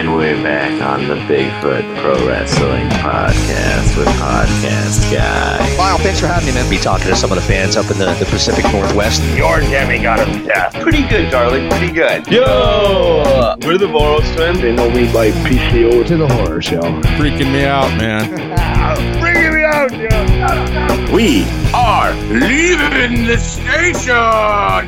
And we're back on the Bigfoot Pro Wrestling Podcast with Podcast Guy. Lyle, thanks for having me, man. Be talking to some of the fans up in the, the Pacific Northwest. Your Jimmy got him death. Pretty good, darling. Pretty good. Yo! We're the Boros twins. They know me by PCO to the horror show. Freaking me out, man. Bringing me out, yo. We are leaving the station.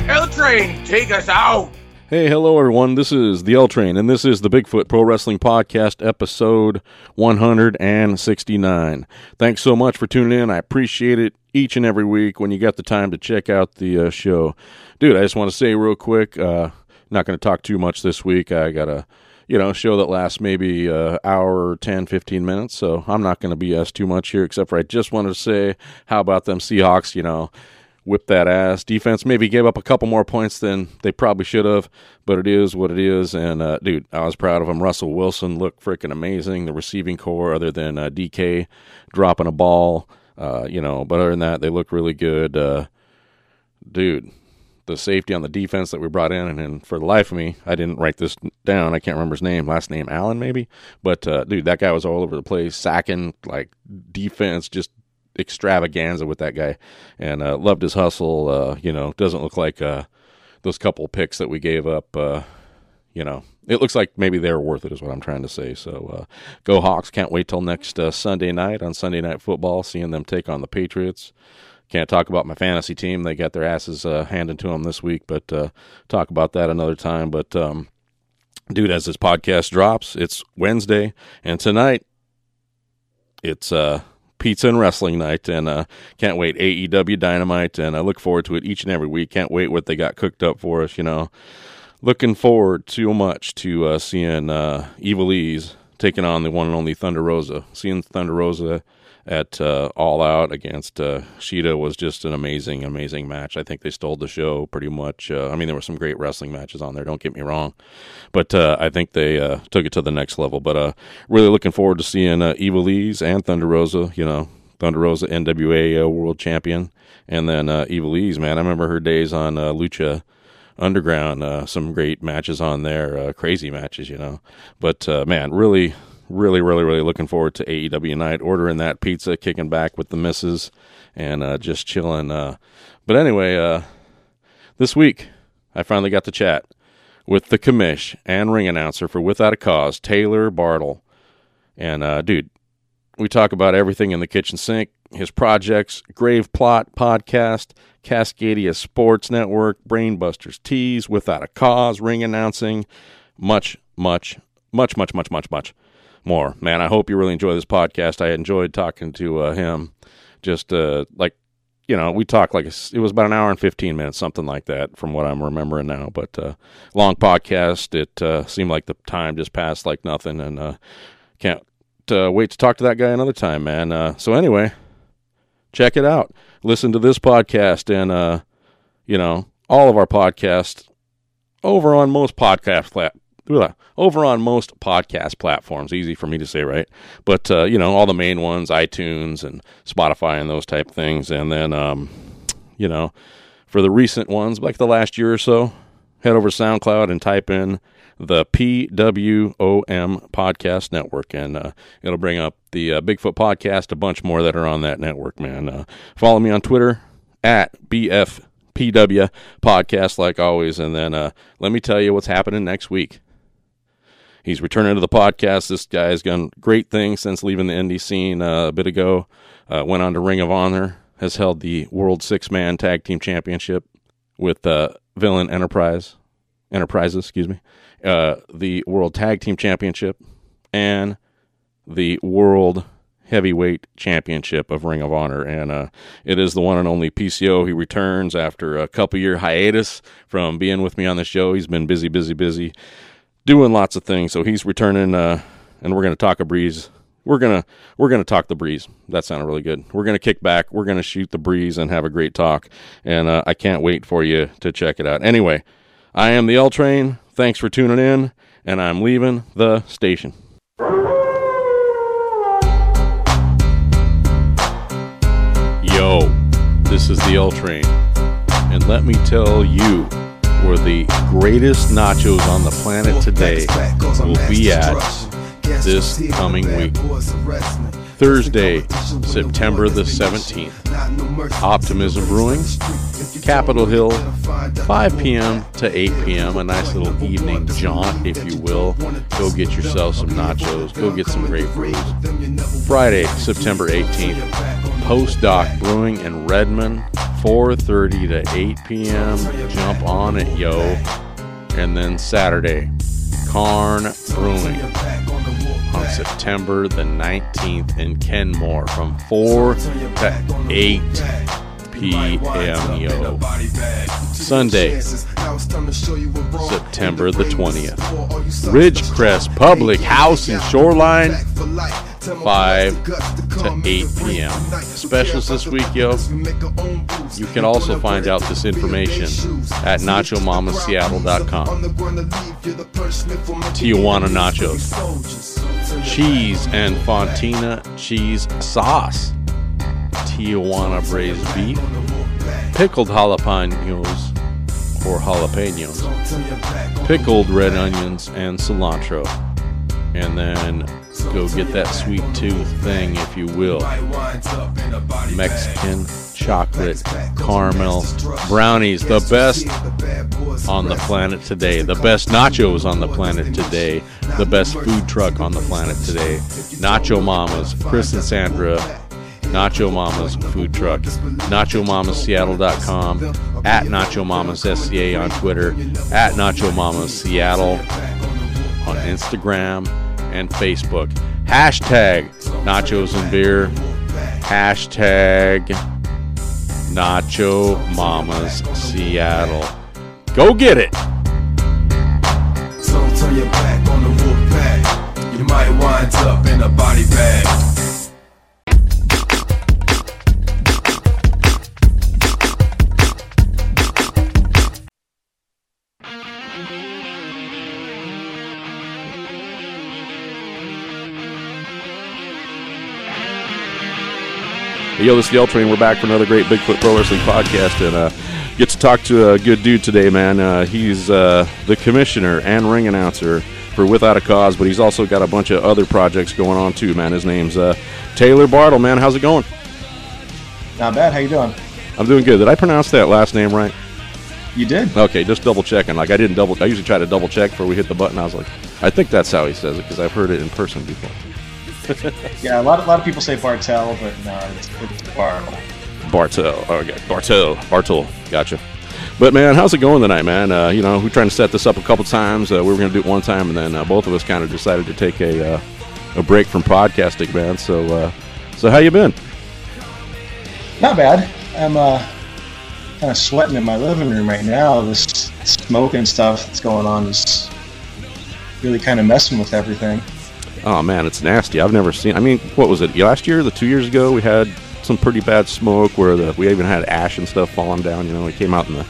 L train, take us out. Hey, hello everyone. This is the L Train, and this is the Bigfoot Pro Wrestling Podcast, episode 169. Thanks so much for tuning in. I appreciate it each and every week when you got the time to check out the uh, show. Dude, I just want to say real quick, uh, not going to talk too much this week. I got a you know, show that lasts maybe an hour, 10, 15 minutes. So I'm not going to BS too much here, except for I just wanted to say, how about them Seahawks, you know, whip that ass. Defense maybe gave up a couple more points than they probably should have, but it is what it is. And, uh, dude, I was proud of him. Russell Wilson looked freaking amazing. The receiving core, other than uh, DK dropping a ball, uh, you know, but other than that, they look really good. Uh, dude, the safety on the defense that we brought in, and, and, for the life of me, I didn't write this down. I can't remember his name, last name Allen maybe, but uh, dude, that guy was all over the place, sacking like defense, just extravaganza with that guy, and uh, loved his hustle. Uh, you know, doesn't look like uh, those couple picks that we gave up. Uh, you know, it looks like maybe they're worth it, is what I'm trying to say. So, uh, go Hawks! Can't wait till next Sunday night on Sunday Night Football, seeing them take on the Patriots. Can't talk about my fantasy team; they got their asses handed to them this week. But talk about that another time. But um, dude, as this podcast drops, it's Wednesday, and tonight it's uh pizza and wrestling night, and uh, can't wait. AEW Dynamite, and I look forward to it each and every week. Can't wait what they got cooked up for us. You know, looking forward too much to uh, seeing uh, Ivelisse taking on the one and only Thunder Rosa. Seeing Thunder Rosa at uh, All Out against uh, Shida was just an amazing, amazing match. I think they stole the show pretty much. Uh, I mean, there were some great wrestling matches on there. Don't get me wrong, but uh, I think they uh, took it to the next level. But uh, really looking forward to seeing uh, Ivelisse and Thunder Rosa. You know, Thunder Rosa NWA World Champion, and then uh, Ivelisse. Man, I remember her days on Lucha. Underground, some great matches on there, crazy matches, you know. But man, really, really, really, really looking forward to AEW night. Ordering that pizza, kicking back with the misses, and uh, just chilling. Uh, but anyway, uh, this week I finally got to chat with the commish and ring announcer for Without a Cause, Taylor Bartle. And uh, dude, we talk about everything in the kitchen sink, his projects, Grave Plot podcast, Cascadia Sports Network, Brainbusters Tees, Without a Cause, ring announcing, much, much, much, much, much, much, much more. Man, I hope you really enjoy this podcast. I enjoyed talking to uh, him. Just uh, like, you know, we talked like it was about an hour and 15 minutes, something like that, from what I'm remembering now. But uh, long podcast. It uh, seemed like the time just passed like nothing. And uh, can't uh, wait to talk to that guy another time, man. so, anyway, check it out. Listen to this podcast and, you know, all of our podcasts over on most podcast over on most podcast platforms. Easy for me to say, right? But uh, you know, all the main ones, iTunes and Spotify and those type things. And then, um, you know, for the recent ones, like the last year or so, head over to SoundCloud and type in the PWOM Podcast Network, and uh, it'll bring up the uh, Bigfoot Podcast, a bunch more that are on that network. Man, uh, follow me on Twitter at BFPW Podcast, like always. And then uh, let me tell you what's happening next week. He's returning to the podcast. This guy has done great things since leaving the indie scene uh, a bit ago. Uh, went on to Ring of Honor, has held the World Six Man Tag Team Championship with uh, Villain Enterprise, Enterprises, excuse me, uh, the World Tag Team Championship, and the World Heavyweight Championship of Ring of Honor, and uh, it is the one and only PCO. He returns after a couple year hiatus from being with me on the show. He's been busy, busy, busy doing lots of things. So he's returning, uh, and we're to talk a breeze. We're gonna we're gonna talk the breeze. That sounded really good. We're gonna kick back. We're gonna shoot the breeze and have a great talk. And uh, I can't wait for you to check it out. Anyway, I am the L Train. Thanks for tuning in, and I'm leaving the station. Yo, this is the L Train, and let me tell you where the greatest nachos on the planet today will be at this coming week. Thursday, September the 17th. Optimism Brewing, Capitol Hill, 5 p.m. to 8 p.m. A nice little evening jaunt, if you will. Go get yourself some nachos. Go get some great brews. Friday, September 18th. Postdoc Brewing in Redmond, 4:30 to 8 p.m. Jump on it, yo. And then Saturday, Cairn Brewing on September the 19th in Kenmore from 4 to 8 p.m. Yo. Sunday, September the 20th. Ridgecrest Public House and Shoreline, 5 to 8 p.m. Specials this week, yo. You can also find out this information at NachoMamaSeattle.com. Tijuana Nachos. Cheese and Fontina cheese sauce. Tijuana braised beef. Pickled jalapenos or jalapenos. Pickled red onions and cilantro. And then go get that sweet tooth thing, if you will. Mexican chocolate caramel brownies, the best on the planet today, the best nachos on the planet today, the best food truck on the planet today. Nacho Mamas, Chris and Sandra, Nacho Mamas food truck, NachoMamasSeattle.com, at Nacho Mamas SCA on Twitter, at Nacho Mamas Seattle on Instagram and Facebook. Hashtag Nachos and Beer. Hashtag Nacho Mamas Seattle. Go get it. Don't turn your back on the wolf pack. You might wind up in a body bag. Yo, this is the L Train. We're back for another great Bigfoot Pro Wrestling podcast, and uh, get to talk to a good dude today, man. Uh, he's uh, the commissioner and ring announcer for Without a Cause, but he's also got a bunch of other projects going on too, man. His name's uh, Taylor Bartle, man. How's it going? Not bad. How you doing? I'm doing good. Did I pronounce that last name right? You did. Okay, just double checking. Like I didn't double. I usually try to double check before we hit the button. I was like, I think that's how he says it because I've heard it in person before. Yeah, a lot, a lot of people say Bartel, but no, it's, it's Bartle. Bartel. Oh, okay. Bartel. Bartel. Gotcha. But man, how's it going tonight, man? Uh, you know, we're trying to set this up a couple times. Uh, we were going to do it one time, and then uh, both of us kind of decided to take a uh, a break from podcasting, man. So, uh, so how you been? Not bad. I'm uh, kind of sweating in my living room right now. This smoke and stuff that's going on is really kind of messing with everything. Oh man, it's nasty. I've never seen. I mean, what was it? Last year, the two years ago, we had some pretty bad smoke where the we even had ash and stuff falling down. You know, we came out in the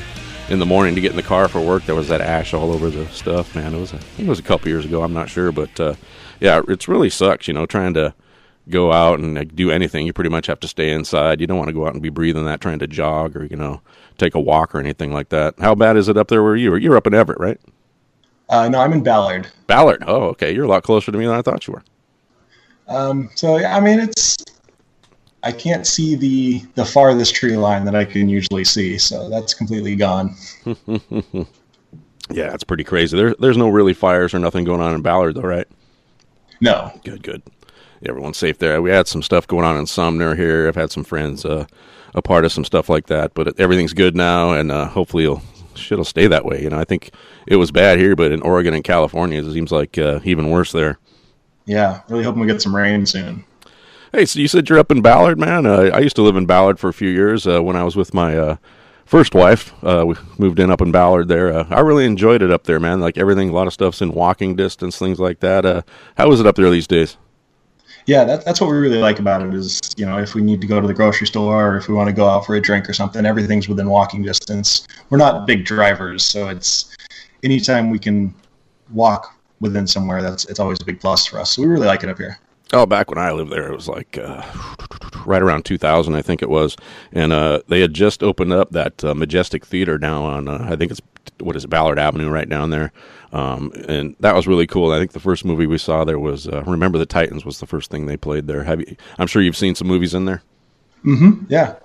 in the morning to get in the car for work. There was that ash all over the stuff. Man, it was a, it was a couple years ago. I'm not sure, but uh, yeah, it's really sucks. You know, trying to go out and like, do anything, you pretty much have to stay inside. You don't want to go out and be breathing that, trying to jog or you know take a walk or anything like that. How bad is it up there where you are? You're up in Everett, right? Uh, no, I'm in Ballard. Ballard. Oh, okay. You're a lot closer to me than I thought you were. Um, so yeah, I mean, it's I can't see the the farthest tree line that I can usually see, so that's completely gone. Yeah, it's pretty crazy. There, there's no really fires or nothing going on in Ballard, though, right? No, Good, good. Everyone's safe there. We had some stuff going on in Sumner here. I've had some friends uh, a part of some stuff like that, but everything's good now, and uh, hopefully it'll shit'll stay that way. You know, I think it was bad here, but in Oregon and California, it seems like uh, even worse there. yeah, really hoping we get some rain soon. Hey, so you said you're up in Ballard, man. Uh, I used to live in Ballard for a few years uh, when I was with my uh, first wife. Uh, we moved in up in Ballard there. Uh, I really enjoyed it up there, man. Like everything, a lot of stuff's in walking distance, things like that. Uh, how is it up there these days? Yeah, that, that's what we really like about it is, you know, if we need to go to the grocery store or if we want to go out for a drink or something, everything's within walking distance. We're not big drivers, so it's anytime we can walk within somewhere, that's it's always a big plus for us. So we really like it up here. Oh, back when I lived there, it was like uh, right around 2000, I think it was, and uh, they had just opened up that uh, Majestic Theater down on, uh, I think it's what is it, Ballard Avenue, right down there. Um, and that was really cool. I think the first movie we saw there was uh, Remember the Titans was the first thing they played there. Have you? I'm sure you've seen some movies in there. Mm-hmm. Yeah.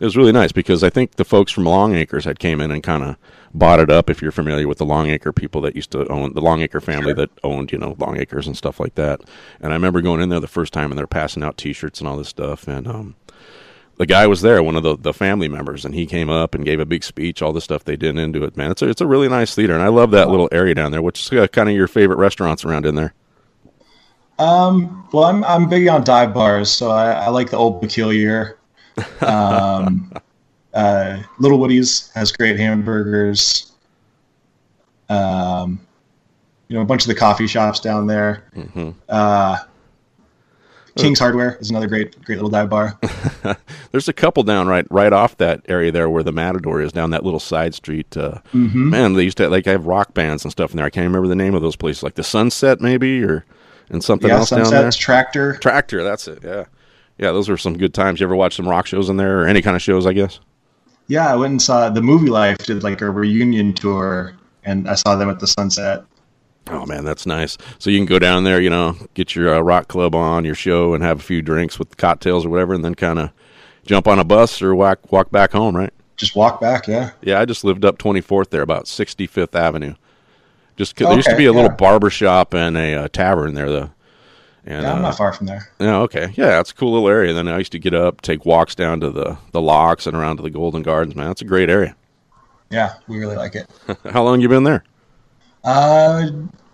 It was really nice because I think the folks from Longacres had came in and kind of bought it up. If you're familiar with the Longacre people that used to own the Longacre family Sure. that owned, you know, Longacres and stuff like that. And I remember going in there the first time and they're passing out T-shirts and all this stuff. And um, the guy was there, one of the, the family members, and he came up and gave a big speech. All the stuff they did into it, man. It's a, it's a really nice theater, and I love that little area down there. Which is uh, kind of your favorite restaurants around in there? Um, well, I'm I'm big on dive bars, so I, I like the Old Peculiar. Um, uh, Little Woody's has great hamburgers. Um, you know, a bunch of the coffee shops down there. Mm-hmm. Uh, King's Hardware is another great great little dive bar. There's a couple down right right off that area there where the Matador is down that little side street. Uh, Mhm. Man, they used to like I have rock bands and stuff in there. I can't remember the name of those places, like the Sunset maybe or and something yeah, else down there. Sunset's Tractor. Tractor, that's it. Yeah, yeah, those were some good times. You ever watch some rock shows in there or any kind of shows? I guess. Yeah, I went and saw the Movielife did like a reunion tour, and I saw them at the Sunset. Oh man, that's nice. So you can go down there, you know, get your uh, rock club on, your show, and have a few drinks with cocktails or whatever, and then kind of jump on a bus or walk walk back home, right? Just walk back, yeah. Yeah, I just lived up 24th there, about 65th Avenue. Just 'cause there used to be a little yeah. barber shop and a uh, tavern there, though. And Yeah, I'm uh, not far from there. yeah, okay, yeah, it's a cool little area. Then I used to get up, take walks down to the the locks and around to the Golden Gardens. Man, it's a great area. Yeah, we really like it. How long you been there? Uh,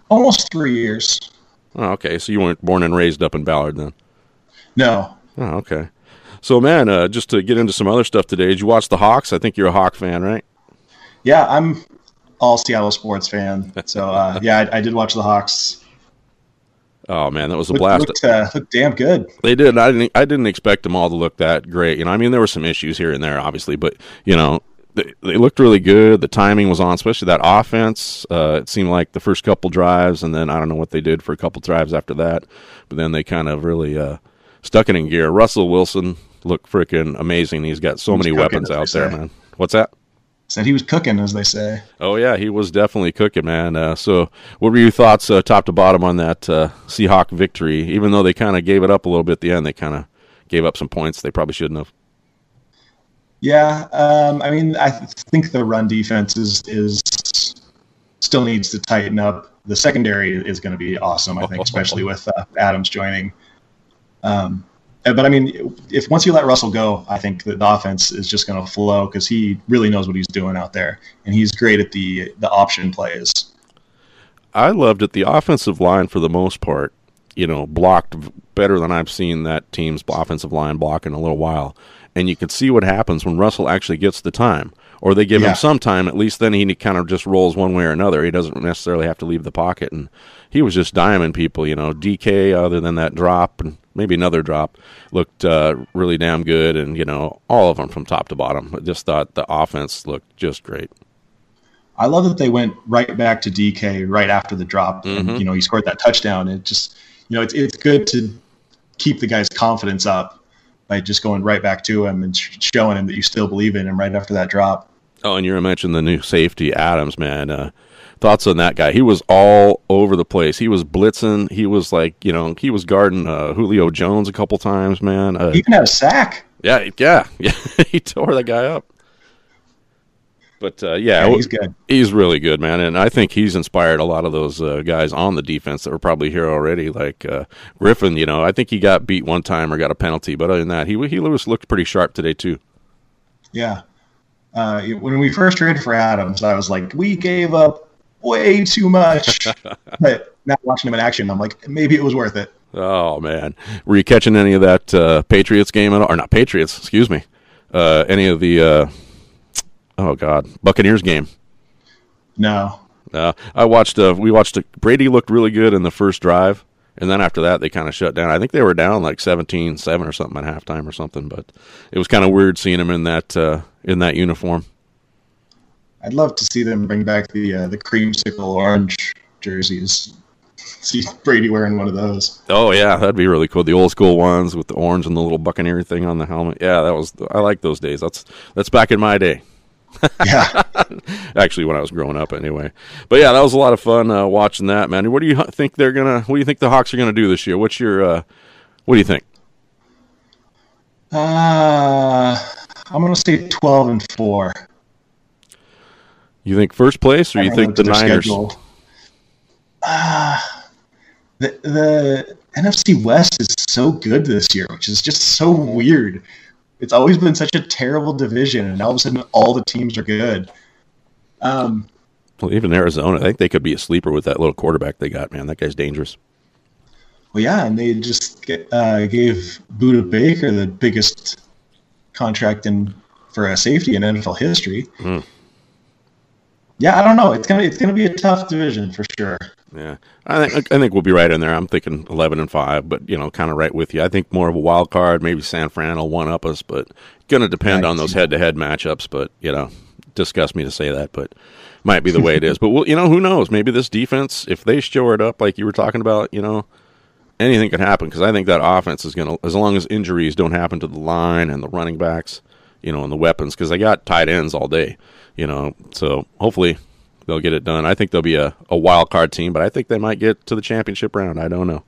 almost three years. Oh, okay, so you weren't born and raised up in Ballard then. No, Oh, okay. So, man, uh, just to get into some other stuff today, did you watch the Hawks? I think you're a Hawk fan, right? yeah, I'm all Seattle sports fan. So uh, yeah, I, I did watch the Hawks. Oh man, that was a Looked, blast. looked, uh, looked damn good. They did. I didn't. I didn't expect them all to look that great. You know, I mean, there were some issues here and there, obviously, but you know, they, they looked really good. The timing was on, especially that offense. Uh, it seemed like the first couple drives, and then I don't know what they did for a couple drives after that, but then they kind of really uh, stuck it in gear. Russell Wilson looked freaking amazing. He's got so He was many cooking, weapons out there, man. What's that? Said he was cooking, as they say. Oh yeah, he was definitely cooking, man. Uh, so, what were your thoughts, uh, top to bottom, on that uh, Seahawk victory? Even though they kind of gave it up a little bit at the end, they kind of gave up some points they probably shouldn't have. Yeah, um, I mean, I think the run defense is is still needs to tighten up. The secondary is going to be awesome, I think, especially with uh, Adams joining. Um, but I mean, if once you let Russell go, I think that the offense is just going to flow because he really knows what he's doing out there, and he's great at the the option plays. I loved it. The offensive line, for the most part, you know, blocked better than I've seen that team's offensive line block in a little while. And you can see what happens when Russell actually gets the time, or they give Yeah. him some time. At least then he kind of just rolls one way or another. He doesn't necessarily have to leave the pocket. And he was just diamond people. You know, DK, other than that drop and maybe another drop, looked uh, really damn good. And you know, all of them from top to bottom. I just thought the offense looked just great. I love that they went right back to DK right after the drop, Mhm. and you know he scored that touchdown. It just you know it's it's good to keep the guy's confidence up by just going right back to him and showing him that you still believe in him right after that drop. Oh, and you mentioned the new safety, Adams, man. Uh, thoughts on that guy? He was all over the place. He was blitzing. He was like, you know, he was guarding uh, Julio Jones a couple times, man. Uh, He even had a sack. yeah, yeah, yeah. he tore that guy up. But uh, yeah, Yeah, he's good. He's really good, man, and I think he's inspired a lot of those uh, guys on the defense that were probably here already, like uh, Griffin. You know, I think he got beat one time or got a penalty, but other than that, he he was looked pretty sharp today too. Yeah. Uh, when we first traded for Adams, I was like, we gave up way too much. but now watching him in action, I'm like, maybe it was worth it. Oh man, were you catching any of that uh, Patriots game at all? Or not Patriots? Excuse me. Uh, any of the uh, oh god Buccaneers game? No. Uh, I watched. Uh, we watched. A, Brady looked really good in the first drive, and then after that they kind of shut down. I think they were down like 17-7 or something at halftime or something. But it was kind of weird seeing him in that uh, in that uniform. I'd love to see them bring back the uh, the creamsicle orange jerseys. See Brady wearing one of those. Oh yeah, that'd be really cool. The old school ones with the orange and the little Buccaneer thing on the helmet. Yeah, that was. I like those days. That's that's back in my day. Yeah. Actually, when I was growing up, anyway. But yeah, that was a lot of fun uh, watching that, man. What do you think they're gonna? What do you think the Hawks are gonna do this year? What's your? Uh, what do you think? Uh, I'm gonna say 12 and four. You think first place, or you think the Niners? schedule. Uh, the the NFC West is so good this year, which is just so weird. It's always been such a terrible division, and all of a sudden, all the teams are good. Um, Well, even Arizona, I think they could be a sleeper with that little quarterback they got. Man, that guy's dangerous. well, yeah, and they just get, uh, gave Budda Baker the biggest contract in for a safety in NFL history. Hmm. Yeah, I don't know. It's gonna it's gonna be a tough division for sure. Yeah, I think I think we'll be right in there. I'm thinking 11 and five, but you know, kind of right with you. I think more of a wild card. Maybe San Fran will one up us, but going to depend on those head to head matchups. But you know, disgust me to say that, but might be the way it is. But well, you know, who knows? Maybe this defense, if they shore it up like you were talking about, you know, anything could happen. Because I think that offense is going to, as long as injuries don't happen to the line and the running backs, you know, and the weapons, because they got tight ends all day, you know. So hopefully they'll get it done. I think they'll be a, a wild card team, but I think they might get to the championship round. I don't know.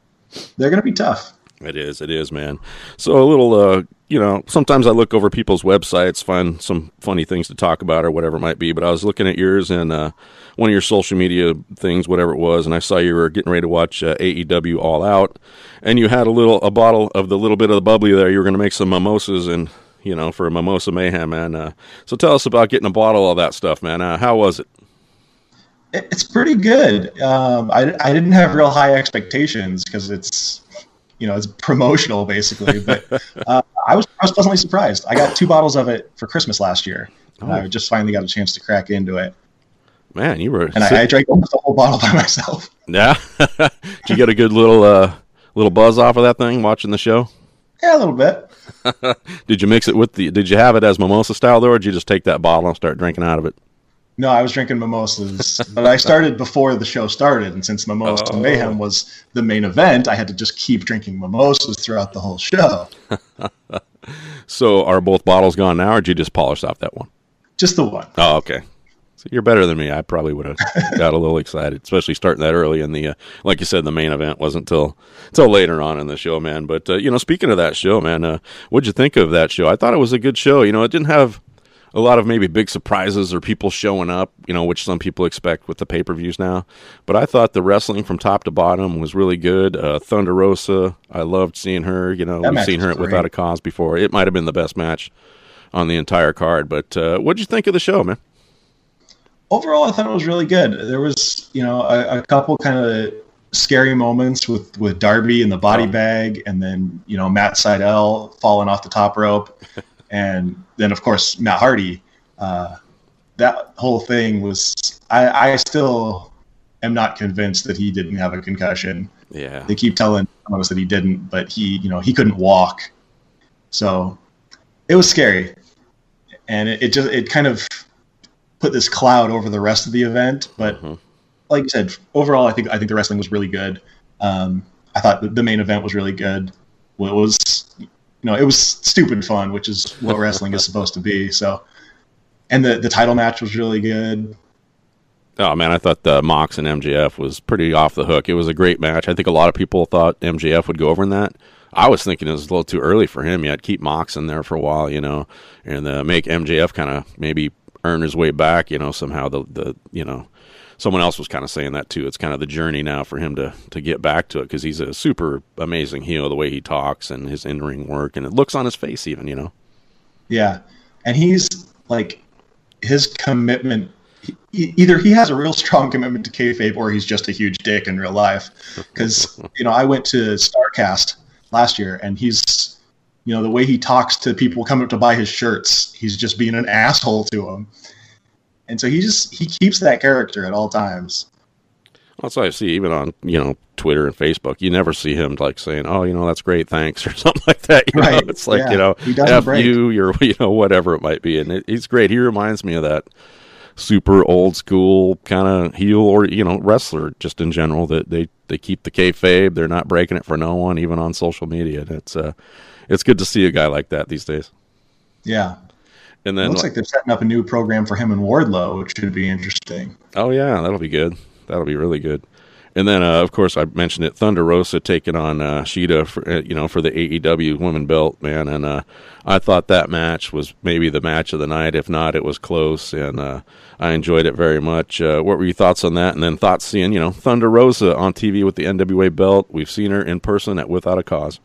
They're gonna be tough. It is, it is, man. So a little, uh, you know, sometimes I look over people's websites, find some funny things to talk about or whatever it might be. But I was looking at yours and uh, one of your social media things, whatever it was, and I saw you were getting ready to watch uh, AEW All Out, and you had a little a bottle of the little bit of the bubbly there. You were going to make some mimosas and. You know, for a mimosa mayhem, man. Uh, so tell us about getting a bottle of that stuff, man. Uh, how was it? It- It's pretty good. Um, I, I didn't have real high expectations because it's you know it's promotional basically, but uh, I was I was pleasantly surprised. I got two bottles of it for Christmas last year, and I Oh. just finally got a chance to crack into it. Man, you were. And I, I drank almost the whole bottle by myself. yeah. Did you get a good little uh, little buzz off of that thing watching the show? Yeah, a little bit. Did you mix it with the? Did you have it as mimosa style though, or did you just take that bottle and start drinking out of it? No, I was drinking mimosas, but I started before the show started, and since Mimosa Oh. Mayhem was the main event, I had to just keep drinking mimosas throughout the whole show. So are both bottles gone now, or did you just polish off that one? Just the one. Oh, okay. So you're better than me. I probably would have got a little excited, especially starting that early in the, uh, like you said, the main event wasn't till till later on in the show, man. But uh, you know, speaking of that show, man, uh, what'd you think of that show? I thought it was a good show. You know, it didn't have a lot of maybe big surprises or people showing up, you know, which some people expect with the pay per views now. But I thought the wrestling from top to bottom was really good. Uh, Thunder Rosa, I loved seeing her. You know, That we've seen her Without a Cause before. It might have been the best match on the entire card. But uh, what'd you think of the show, man? Overall, I thought it was really good. There was, you know, a, a couple kind of scary moments with with Darby in the body bag, and then you know Matt Sydal falling off the top rope, and then of course Matt Hardy. Uh, that whole thing was. I, I still am not convinced that he didn't have a concussion. Yeah. They keep telling us that he didn't, but he, you know, he couldn't walk. So it was scary, and it, it just it kind of put this cloud over the rest of the event. But Mhm. like you said, overall, I think I think the wrestling was really good. Um, I thought the, the main event was really good. Well, it was, you know, it was stupid fun, which is what wrestling is supposed to be. So, and the the title match was really good. Oh man, I thought the Mox and MJF was pretty off the hook. It was a great match. I think a lot of people thought MJF would go over in that. I was thinking it was a little too early for him yet. Keep Mox in there for a while, you know, and uh, make MJF kind of maybe earn his way back, you know, somehow. The the you know, someone else was kind of saying that too. It's kind of the journey now for him to to get back to it because he's a super amazing heel. The way he talks and his in ring work and it looks on his face, even you know. Yeah, and he's like his commitment. He, either he has a real strong commitment to kayfabe, or he's just a huge dick in real life. Because you know, I went to Starcast last year, and he's, you know, the way he talks to people coming up to buy his shirts, he's just being an asshole to them. And so he just he keeps that character at all times. That's what I see even on you know Twitter and Facebook. You never see him like saying, "Oh, you know that's great, thanks" or something like that. You know, Right, it's like yeah. you know, f break. you, you're you know whatever it might be, and it, he's great. He reminds me of that super old school kind of heel or you know wrestler just in general that they they keep the kayfabe. They're not breaking it for no one, even on social media. And it's uh, it's good to see a guy like that these days. Yeah, And It then, looks like they're setting up a new program for him and Wardlow, which should be interesting. oh yeah, that'll be good. That'll be really good. And then, uh, of course, I mentioned it. Thunder Rosa taking on uh, Shida, for, uh, you know, for the AEW Women Belt, man. And uh, I thought that match was maybe the match of the night. If not, it was close, and uh, I enjoyed it very much. Uh, what were your thoughts on that? And then thoughts seeing, you know, Thunder Rosa on TV with the NWA belt. We've seen her in person at Without a Cause.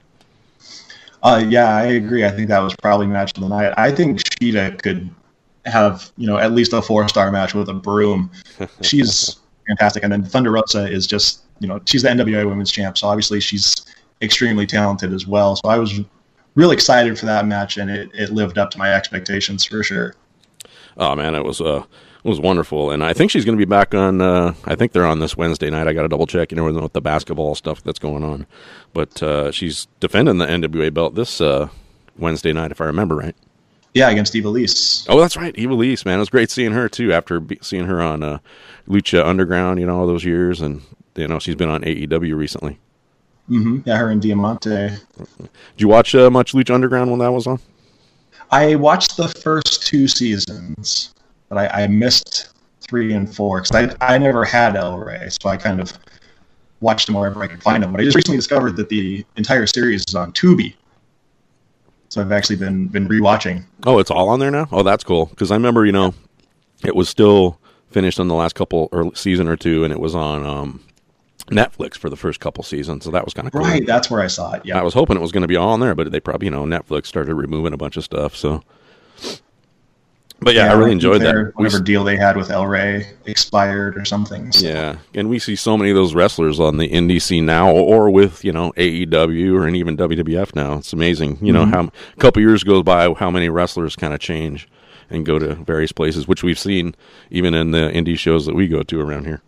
Uh, yeah, I agree. I think that was probably match of the night. I think Shida could have, you know, at least a four star match with a broom. She's fantastic. And then Thunder Rosa is just, you know, she's the NWA Women's Champ, so obviously she's extremely talented as well. So I was really excited for that match, and it, it lived up to my expectations for sure. Oh man, it was uh, it was wonderful, and I think she's going to be back on. Uh, I think they're on this Wednesday night. I got to double check, you know, with the basketball stuff that's going on. But uh, she's defending the NWA belt this uh, Wednesday night, if I remember right. Yeah, against Ivelisse. Oh, that's right, Ivelisse, man. It was great seeing her too after seeing her on uh, Lucha Underground, you know, all those years, and you know she's been on AEW recently. hmm Yeah, her and Diamante. Did you watch uh, much Lucha Underground when that was on? I watched the first two seasons, but I, I missed three and four because I, I never had El Rey, so I kind of watched them wherever I could find them. But I just recently discovered that the entire series is on Tubi, so I've actually been been rewatching. Oh, it's all on there now. Oh, that's cool. Because I remember, you know, it was still finished on the last couple or season or two, and it was on um, Netflix for the first couple seasons. So that was kind of cool. Right, that's where I saw it. Yeah, I was hoping it was going to be all on there, but they probably, you know, Netflix started removing a bunch of stuff. So, but yeah, I really enjoyed that. Whatever deal they had with El Rey expired or something. so- yeah, and we see so many of those wrestlers on the scene now, or with you know AEW or and even WWF now. It's amazing, you know, mm-hmm. how a couple years goes by, how many wrestlers kind of change and go to various places, which we've seen even in the indie shows that we go to around here.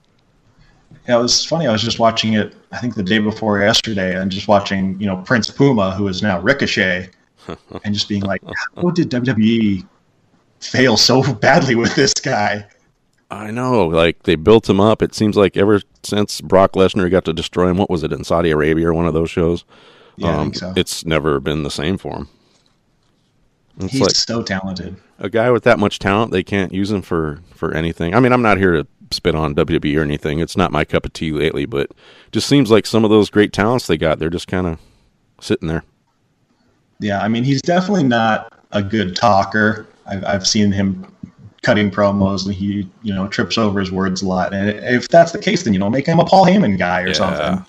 Yeah, it was funny. I was just watching it. I think the day before yesterday, and just watching, you know, Prince Puma, who is now Ricochet, and just being like, "How did WWE fail so badly with this guy?" I know, like they built him up. It seems like ever since Brock Lesnar got to destroy him, what was it in Saudi Arabia or one of those shows? Yeah, um, so. It's never been the same for him. It's He's like so talented. a guy with that much talent, they can't use him for for anything. I mean, I'm not here to spit on WWE or anything. It's not my cup of tea lately, but just seems like some of those great talents they got, they're just kind of sitting there. Yeah, I mean, he's definitely not a good talker. I've, I've seen him cutting promos, and he, you know, trips over his words a lot. And if that's the case, then you know, make him a Paul Heyman guy or Yeah. something.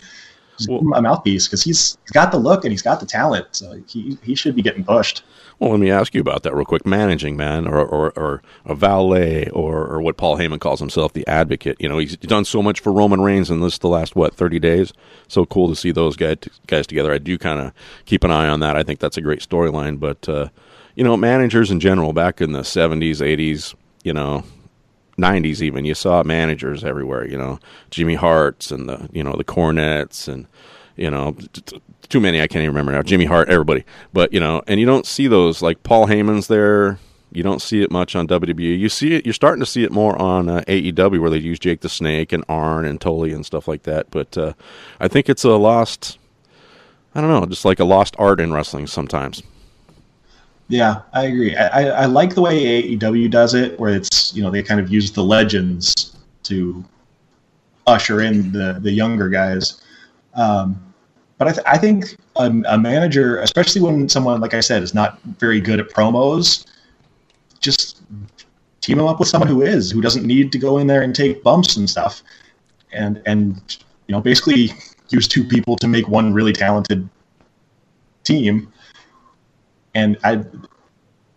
Well- a mouthpiece because he's he's got the look and he's got the talent, so he he should be getting pushed. Well, let me ask you about that real quick. Managing man, or or, or a valet, or or what Paul Heyman calls himself, the advocate. You know, he's done so much for Roman Reigns in this the last what thirty days. So cool to see those guys guys together. I do kind of keep an eye on that. I think that's a great storyline. But uh, you know, managers in general, back in the seventies, eighties, you know, nineties even, you saw managers everywhere. You know, Jimmy Hart's and the you know the Cornettes and you know t- too many I can't even remember now. Jimmy Hart, everybody, but you know, and you don't see those like Paul Heyman's there. You don't see it much on WWE. You see it. You're starting to see it more on uh, AEW where they use Jake the Snake and Arn and Tully and stuff like that. But uh, I think it's a lost. I don't know, just like a lost art in wrestling sometimes. Yeah, I agree. I, I, like the way AEW does it, where it's you know they kind of use the legends to usher in the the younger guys. Um, but I, th- I think a, a manager, especially when someone like I said is not very good at promos, just team him up with someone who is who doesn't need to go in there and take bumps and stuff, and and you know basically use two people to make one really talented team and I,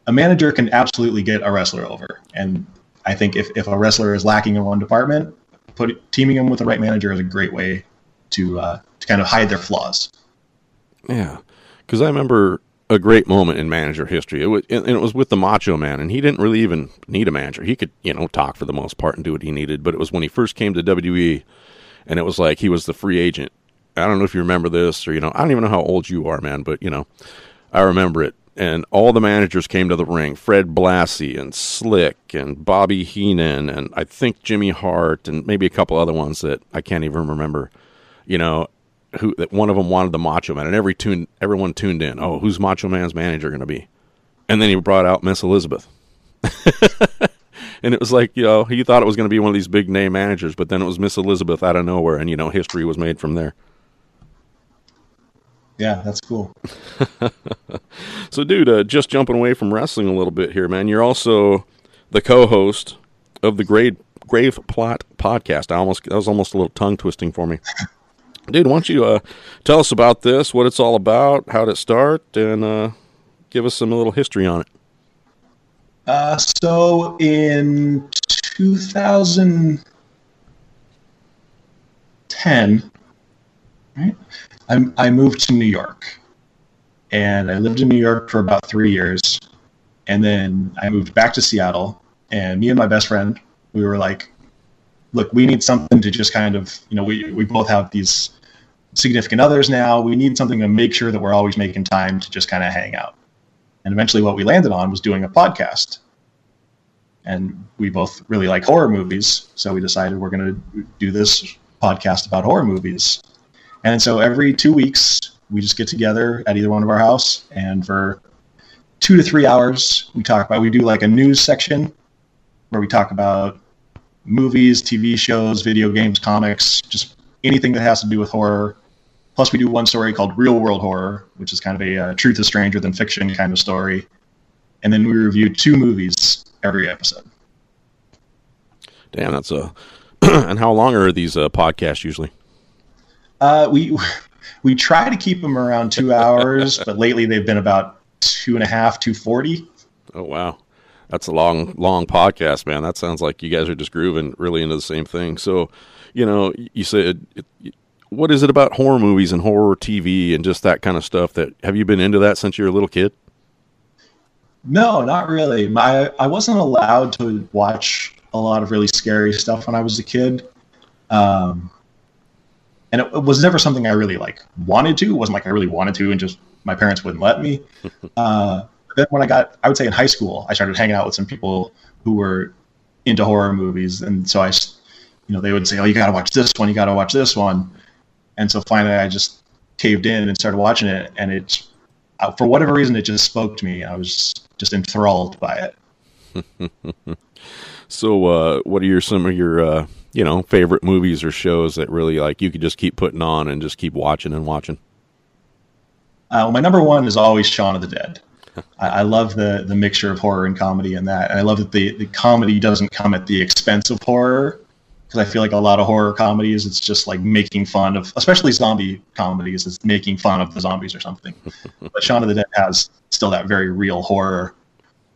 a manager can absolutely get a wrestler over. And I think if, if a wrestler is lacking in one department, put teaming them with the right manager is a great way to uh, to kind of hide their flaws. Yeah, because I remember a great moment in manager history. It was, and it was with the Macho Man, and he didn't really even need a manager. He could, you know, talk for the most part and do what he needed. But it was when he first came to WWE, and it was like he was the free agent. I don't know if you remember this, or you know, I don't even know how old you are, man, but you know, I remember it. And all the managers came to the ring: Fred Blassie and Slick and Bobby Heenan, and I think Jimmy Hart, and maybe a couple other ones that I can't even remember. You know, who that one of them wanted the Macho Man, and every tune everyone tuned in. Oh, who's Macho Man's manager going to be? And then he brought out Miss Elizabeth, and it was like you know he thought it was going to be one of these big name managers, but then it was Miss Elizabeth out of nowhere, and you know history was made from there. Yeah, that's cool. So, dude, uh, just jumping away from wrestling a little bit here, man. You're also the co-host of the Grave Grave Plot podcast. I almost that was almost a little tongue twisting for me. Dude, why don't you uh, tell us about this, what it's all about, how did it start, and uh, give us some a little history on it. Uh, so in 2010, right, I, moved to New York, and I lived in New York for about three years, and then I moved back to Seattle. And me and my best friend, we were like, "Look, we need something to just kind of, you know, we we both have these significant others now. We need something to make sure that we're always making time to just kind of hang out." And eventually, what we landed on was doing a podcast. And we both really like horror movies, so we decided we're going to do this podcast about horror movies. And so every two weeks, we just get together at either one of our house, and for two to three hours, we talk about. We do like a news section where we talk about movies, TV shows, video games, comics, just anything that has to do with horror. Plus, we do one story called Real World Horror, which is kind of a uh, truth is stranger than fiction kind of story. And then we review two movies every episode. Damn, that's a. and how long are these uh, podcasts usually? Uh, we we try to keep them around two hours, but lately they've been about two and a half, two forty. Oh wow, that's a long, long podcast, man. That sounds like you guys are just grooving really into the same thing. So, you know, you said, what is it about horror movies and horror TV and just that kind of stuff that have you been into that since you were a little kid? No, not really. My I wasn't allowed to watch a lot of really scary stuff when I was a kid. Um, and it, it was never something I really like wanted to. It wasn't like I really wanted to, and just my parents wouldn't let me. Uh, then when I got, I would say in high school, I started hanging out with some people who were into horror movies, and so I, you know, they would say, "Oh, you got to watch this one. You got to watch this one," and so finally, I just caved in and started watching it, and it, uh, for whatever reason, it just spoke to me. I was just enthralled by it. So, uh, what are your some of your uh, you know favorite movies or shows that really like you could just keep putting on and just keep watching and watching? Uh, well, my number one is always Shaun of the Dead. I, I love the the mixture of horror and comedy in that, and I love that the the comedy doesn't come at the expense of horror. Because I feel like a lot of horror comedies, it's just like making fun of, especially zombie comedies, it's making fun of the zombies or something. but Shaun of the Dead has still that very real horror.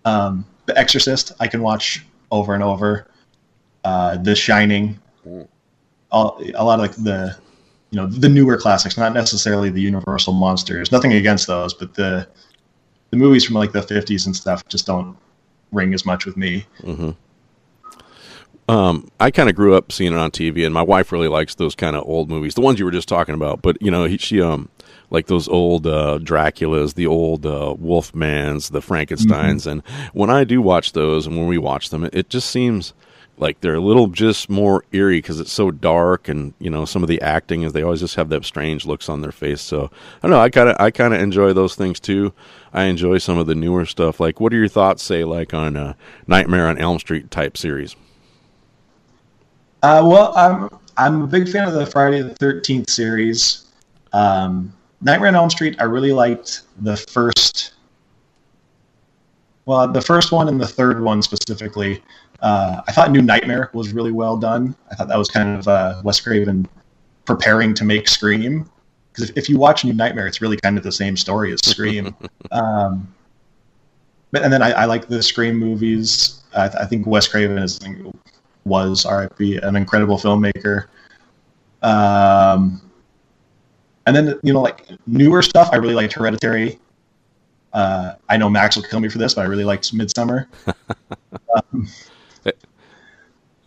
Um, the Exorcist, I can watch over and over. Uh, the Shining, all, a lot of like the you know the newer classics, not necessarily the Universal monsters. Nothing against those, but the the movies from like the fifties and stuff just don't ring as much with me. Um, I kind of grew up seeing it on TV, and my wife really likes those kind of old movies, the ones you were just talking about. But you know, he, she um like those old uh, Draculas, the old uh, Wolfmans, the Frankenstein's, and when I do watch those, and when we watch them, it, it just seems like they're a little just more eerie because it's so dark, and you know, some of the acting is they always just have that strange looks on their face. So I don't know, I kind of I kind of enjoy those things too. I enjoy some of the newer stuff. Like, what are your thoughts, say, like on a Nightmare on Elm Street type series? Uh, well, I'm I'm a big fan of the Friday the Thirteenth series. Um, Nightmare on Elm Street, I really liked the first. Well, the first one and the third one specifically. Uh, I thought New Nightmare was really well done. I thought that was kind of uh, Wes Craven preparing to make Scream. Because if, if you watch New Nightmare, it's really kind of the same story as Scream. um, but and then I, I like the Scream movies. I, I think Wes Craven is was RIP an incredible filmmaker. Um, and then you know like newer stuff, I really liked Hereditary. Uh, I know Max will kill me for this, but I really liked Midsommar. um,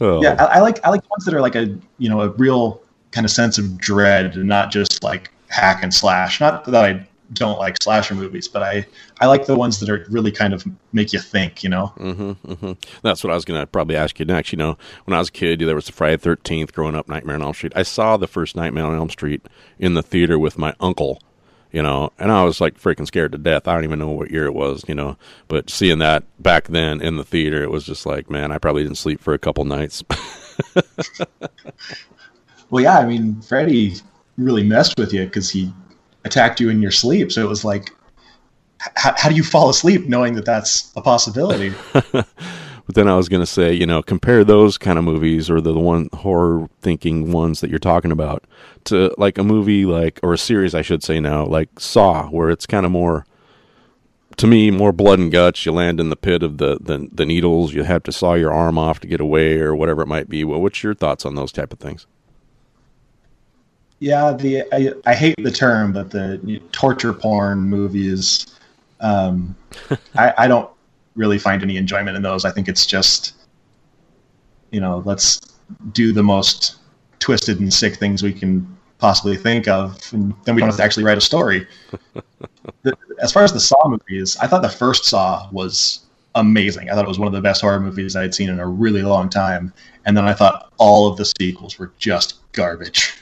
Oh. yeah, I, I like I like ones that are like a you know a real kind of sense of dread and not just like hack and slash. Not that I don't like slasher movies, but I I like the ones that are really kind of make you think. You know. hmm hmm That's what I was going to probably ask you next. You know, when I was a kid, there was the Friday Thirteenth growing up, Nightmare on Elm Street. I saw the first Nightmare on Elm Street in the theater with my uncle, you know, and I was like freaking scared to death. I don't even know what year it was, you know, but seeing that back then in the theater, it was just like, man, I probably didn't sleep for a couple nights. well, yeah, I mean, Freddy really messed with you because he attacked you in your sleep. So it was like, how, how do you fall asleep knowing that that's a possibility? But then I was going to say, you know, compare those kind of movies or the, the one horror thinking ones that you're talking about to like a movie like, or a series, I should say now, like Saw, where it's kind of more, to me, more blood and guts. You land in the pit of the, the, the needles. You have to saw your arm off to get away or whatever it might be. Well, what's your thoughts on those type of things? Yeah, the I, I hate the term, but the torture porn movies, um, I, I don't really find any enjoyment in those. I think it's just, you know, let's do the most twisted and sick things we can possibly think of, and then we don't have to actually write a story. the, as far as the Saw movies, I thought the first Saw was amazing. I thought it was one of the best horror movies I had seen in a really long time, and then I thought all of the sequels were just garbage.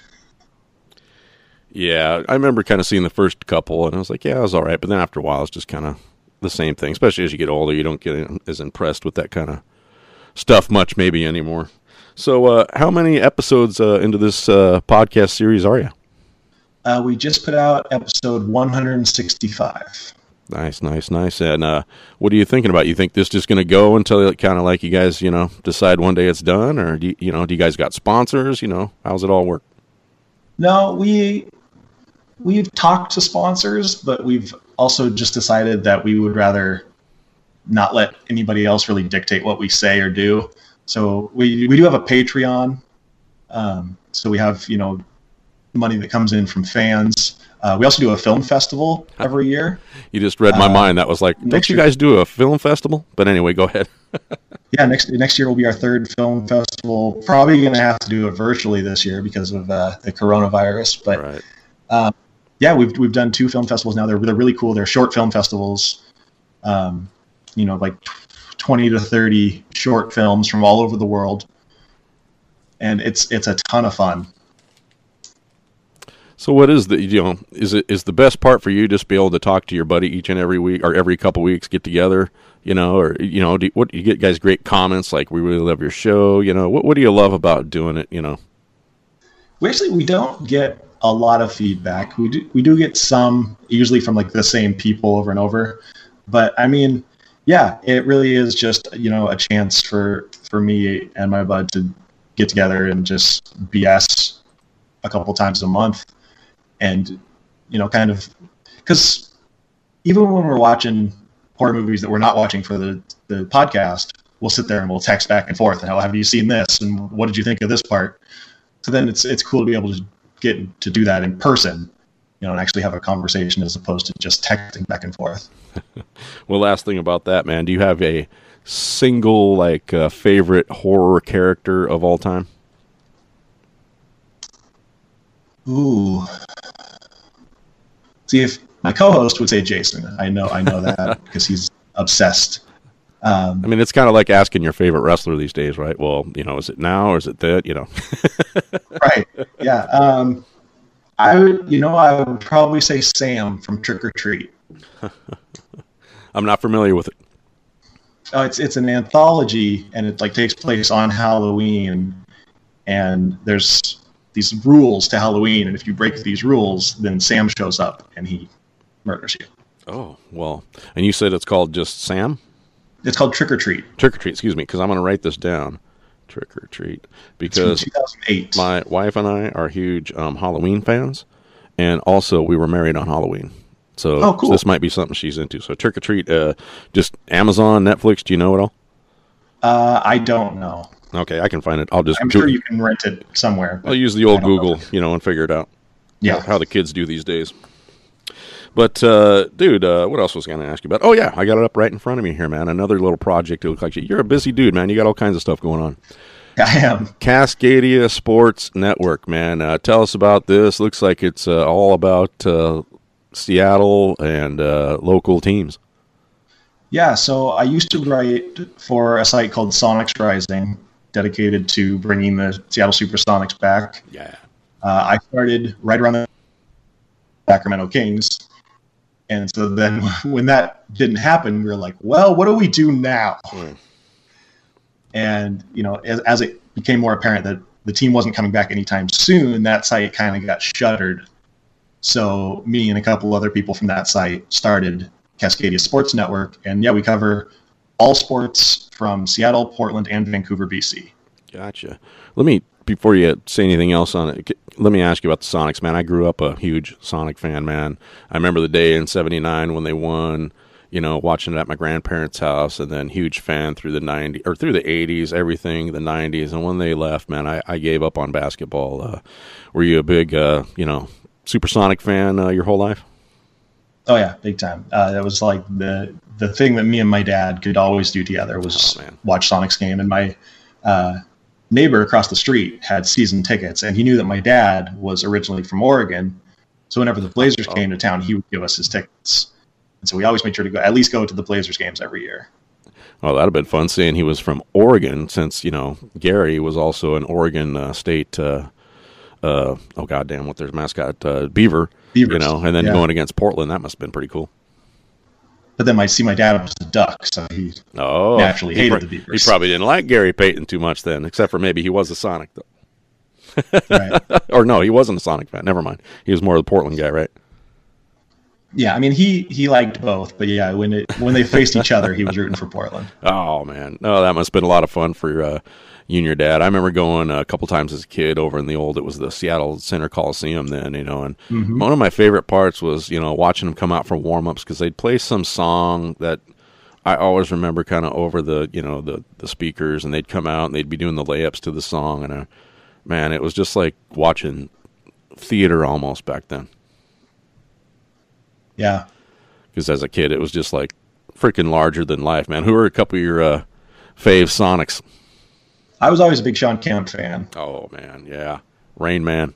Yeah, I remember kind of seeing the first couple, and I was like, yeah, it was all right. But then after a while, it's just kind of the same thing. Especially as you get older, you don't get as impressed with that kind of stuff much, maybe anymore. So, uh, how many episodes uh, into this uh, podcast series are you? Uh, we just put out episode 165. Nice, nice, nice. And uh, what are you thinking about? You think this just going to go until kind of like you guys, you know, decide one day it's done, or do you, you know, do you guys got sponsors? You know, how's it all work? No, we we've talked to sponsors, but we've also just decided that we would rather not let anybody else really dictate what we say or do. So we we do have a Patreon. Um, so we have you know money that comes in from fans. Uh, we also do a film festival every year. You just read my uh, mind. That was like, don't you guys do a film festival? But anyway, go ahead. yeah, next next year will be our third film festival. Probably going to have to do it virtually this year because of uh, the coronavirus. But right. Um, yeah, we've we've done two film festivals now. They're they're really cool. They're short film festivals. Um, you know, like twenty to thirty short films from all over the world, and it's it's a ton of fun. So, what is the you know is it is the best part for you just be able to talk to your buddy each and every week or every couple weeks, get together, you know, or you know, do, what you get guys great comments like we really love your show, you know, what what do you love about doing it, you know? We actually we don't get a lot of feedback. We do we do get some usually from like the same people over and over, but I mean, yeah, it really is just you know a chance for for me and my bud to get together and just BS a couple times a month, and you know kind of because even when we're watching horror movies that we're not watching for the the podcast, we'll sit there and we'll text back and forth and how have you seen this and what did you think of this part. So then it's it's cool to be able to get to do that in person, you know, and actually have a conversation as opposed to just texting back and forth. well, last thing about that, man, do you have a single like uh, favorite horror character of all time? Ooh. See if my co-host would say Jason. I know I know that because he's obsessed. Um, I mean, it's kind of like asking your favorite wrestler these days, right? Well, you know, is it now or is it that? You know. right. Yeah. Um, I would, you know, I would probably say Sam from Trick or Treat. I'm not familiar with it. Oh, it's it's an anthology, and it like takes place on Halloween, and there's these rules to Halloween, and if you break these rules, then Sam shows up and he murders you. Oh well, and you said it's called just Sam. It's called Trick or Treat. Trick or Treat, excuse me, because I'm going to write this down. Trick or Treat, because 2008. My wife and I are huge um, Halloween fans, and also we were married on Halloween. So, oh, cool. so this might be something she's into. So Trick or Treat, uh, just Amazon, Netflix. Do you know it all? Uh, I don't know. Okay, I can find it. I'll just. I'm sure you can rent it somewhere. I'll use the old Google, you know, and figure it out. Yeah, how the kids do these days. But uh, dude, uh, what else was I going to ask you about? Oh yeah, I got it up right in front of me here, man. Another little project. It looks like you're a busy dude, man. You got all kinds of stuff going on. I am. Cascadia Sports Network, man. Uh, tell us about this. Looks like it's uh, all about uh, Seattle and uh, local teams. Yeah, so I used to write for a site called Sonics Rising, dedicated to bringing the Seattle Supersonics back. Yeah. I started right around the Sacramento Kings. And so then when that didn't happen, we were like, well, what do we do now? Mm. And, you know, as, as it became more apparent that the team wasn't coming back anytime soon, that site kind of got shuttered. So me and a couple other people from that site started Cascadia Sports Network. And yeah, we cover all sports from Seattle, Portland, and Vancouver, BC. Gotcha. Let me before you say anything else on it. Let me ask you about the Sonics, man. I grew up a huge Sonic fan, man. I remember the day in '79 when they won. You know, watching it at my grandparents' house, and then huge fan through the '90s or through the '80s, everything the '90s, and when they left, man, I, I gave up on basketball. Uh, were you a big, uh, you know, Supersonic fan uh, your whole life? Oh yeah, big time. Uh, that was like the the thing that me and my dad could always do together was Oh, watch Sonic's game. And my uh, neighbor across the street had season tickets, and he knew that my dad was originally from Oregon. So whenever the Blazers Oh. came to town, he would give us his tickets. And so we always made sure to go at least go to the Blazers games every year. Oh, that'd have been fun seeing he was from Oregon, since you know Gary was also an Oregon uh, State. Uh, uh, oh goddamn, what their mascot uh, Beaver, you know, and then yeah. going against Portland, that must have been pretty cool. But then my see my dad was a Duck, so he Oh, Naturally he hated pro- the Beavers. He probably didn't like Gary Payton too much then, except for maybe he was a Sonic though. right. or no, he wasn't a Sonic fan. Never mind. He was more of the Portland guy, right? yeah. I mean he he liked both, but yeah, when it when they faced each other, he was rooting for Portland. Oh man, no, that must have been a lot of fun for uh, you and your dad. I remember going a couple times as a kid over in the old. It was the Seattle Center Coliseum then, you know. And Mm-hmm. one of my favorite parts was you know watching them come out for warm ups because they'd play some song that I always remember kind of over the you know the the speakers, and they'd come out and they'd be doing the layups to the song, and uh, man, it was just like watching theater almost back then. Yeah. Because as a kid, it was just like freaking larger than life, man. Who are a couple of your uh, fave Sonics? I was always a big Shawn Kemp fan. Oh man, yeah, Reign Man.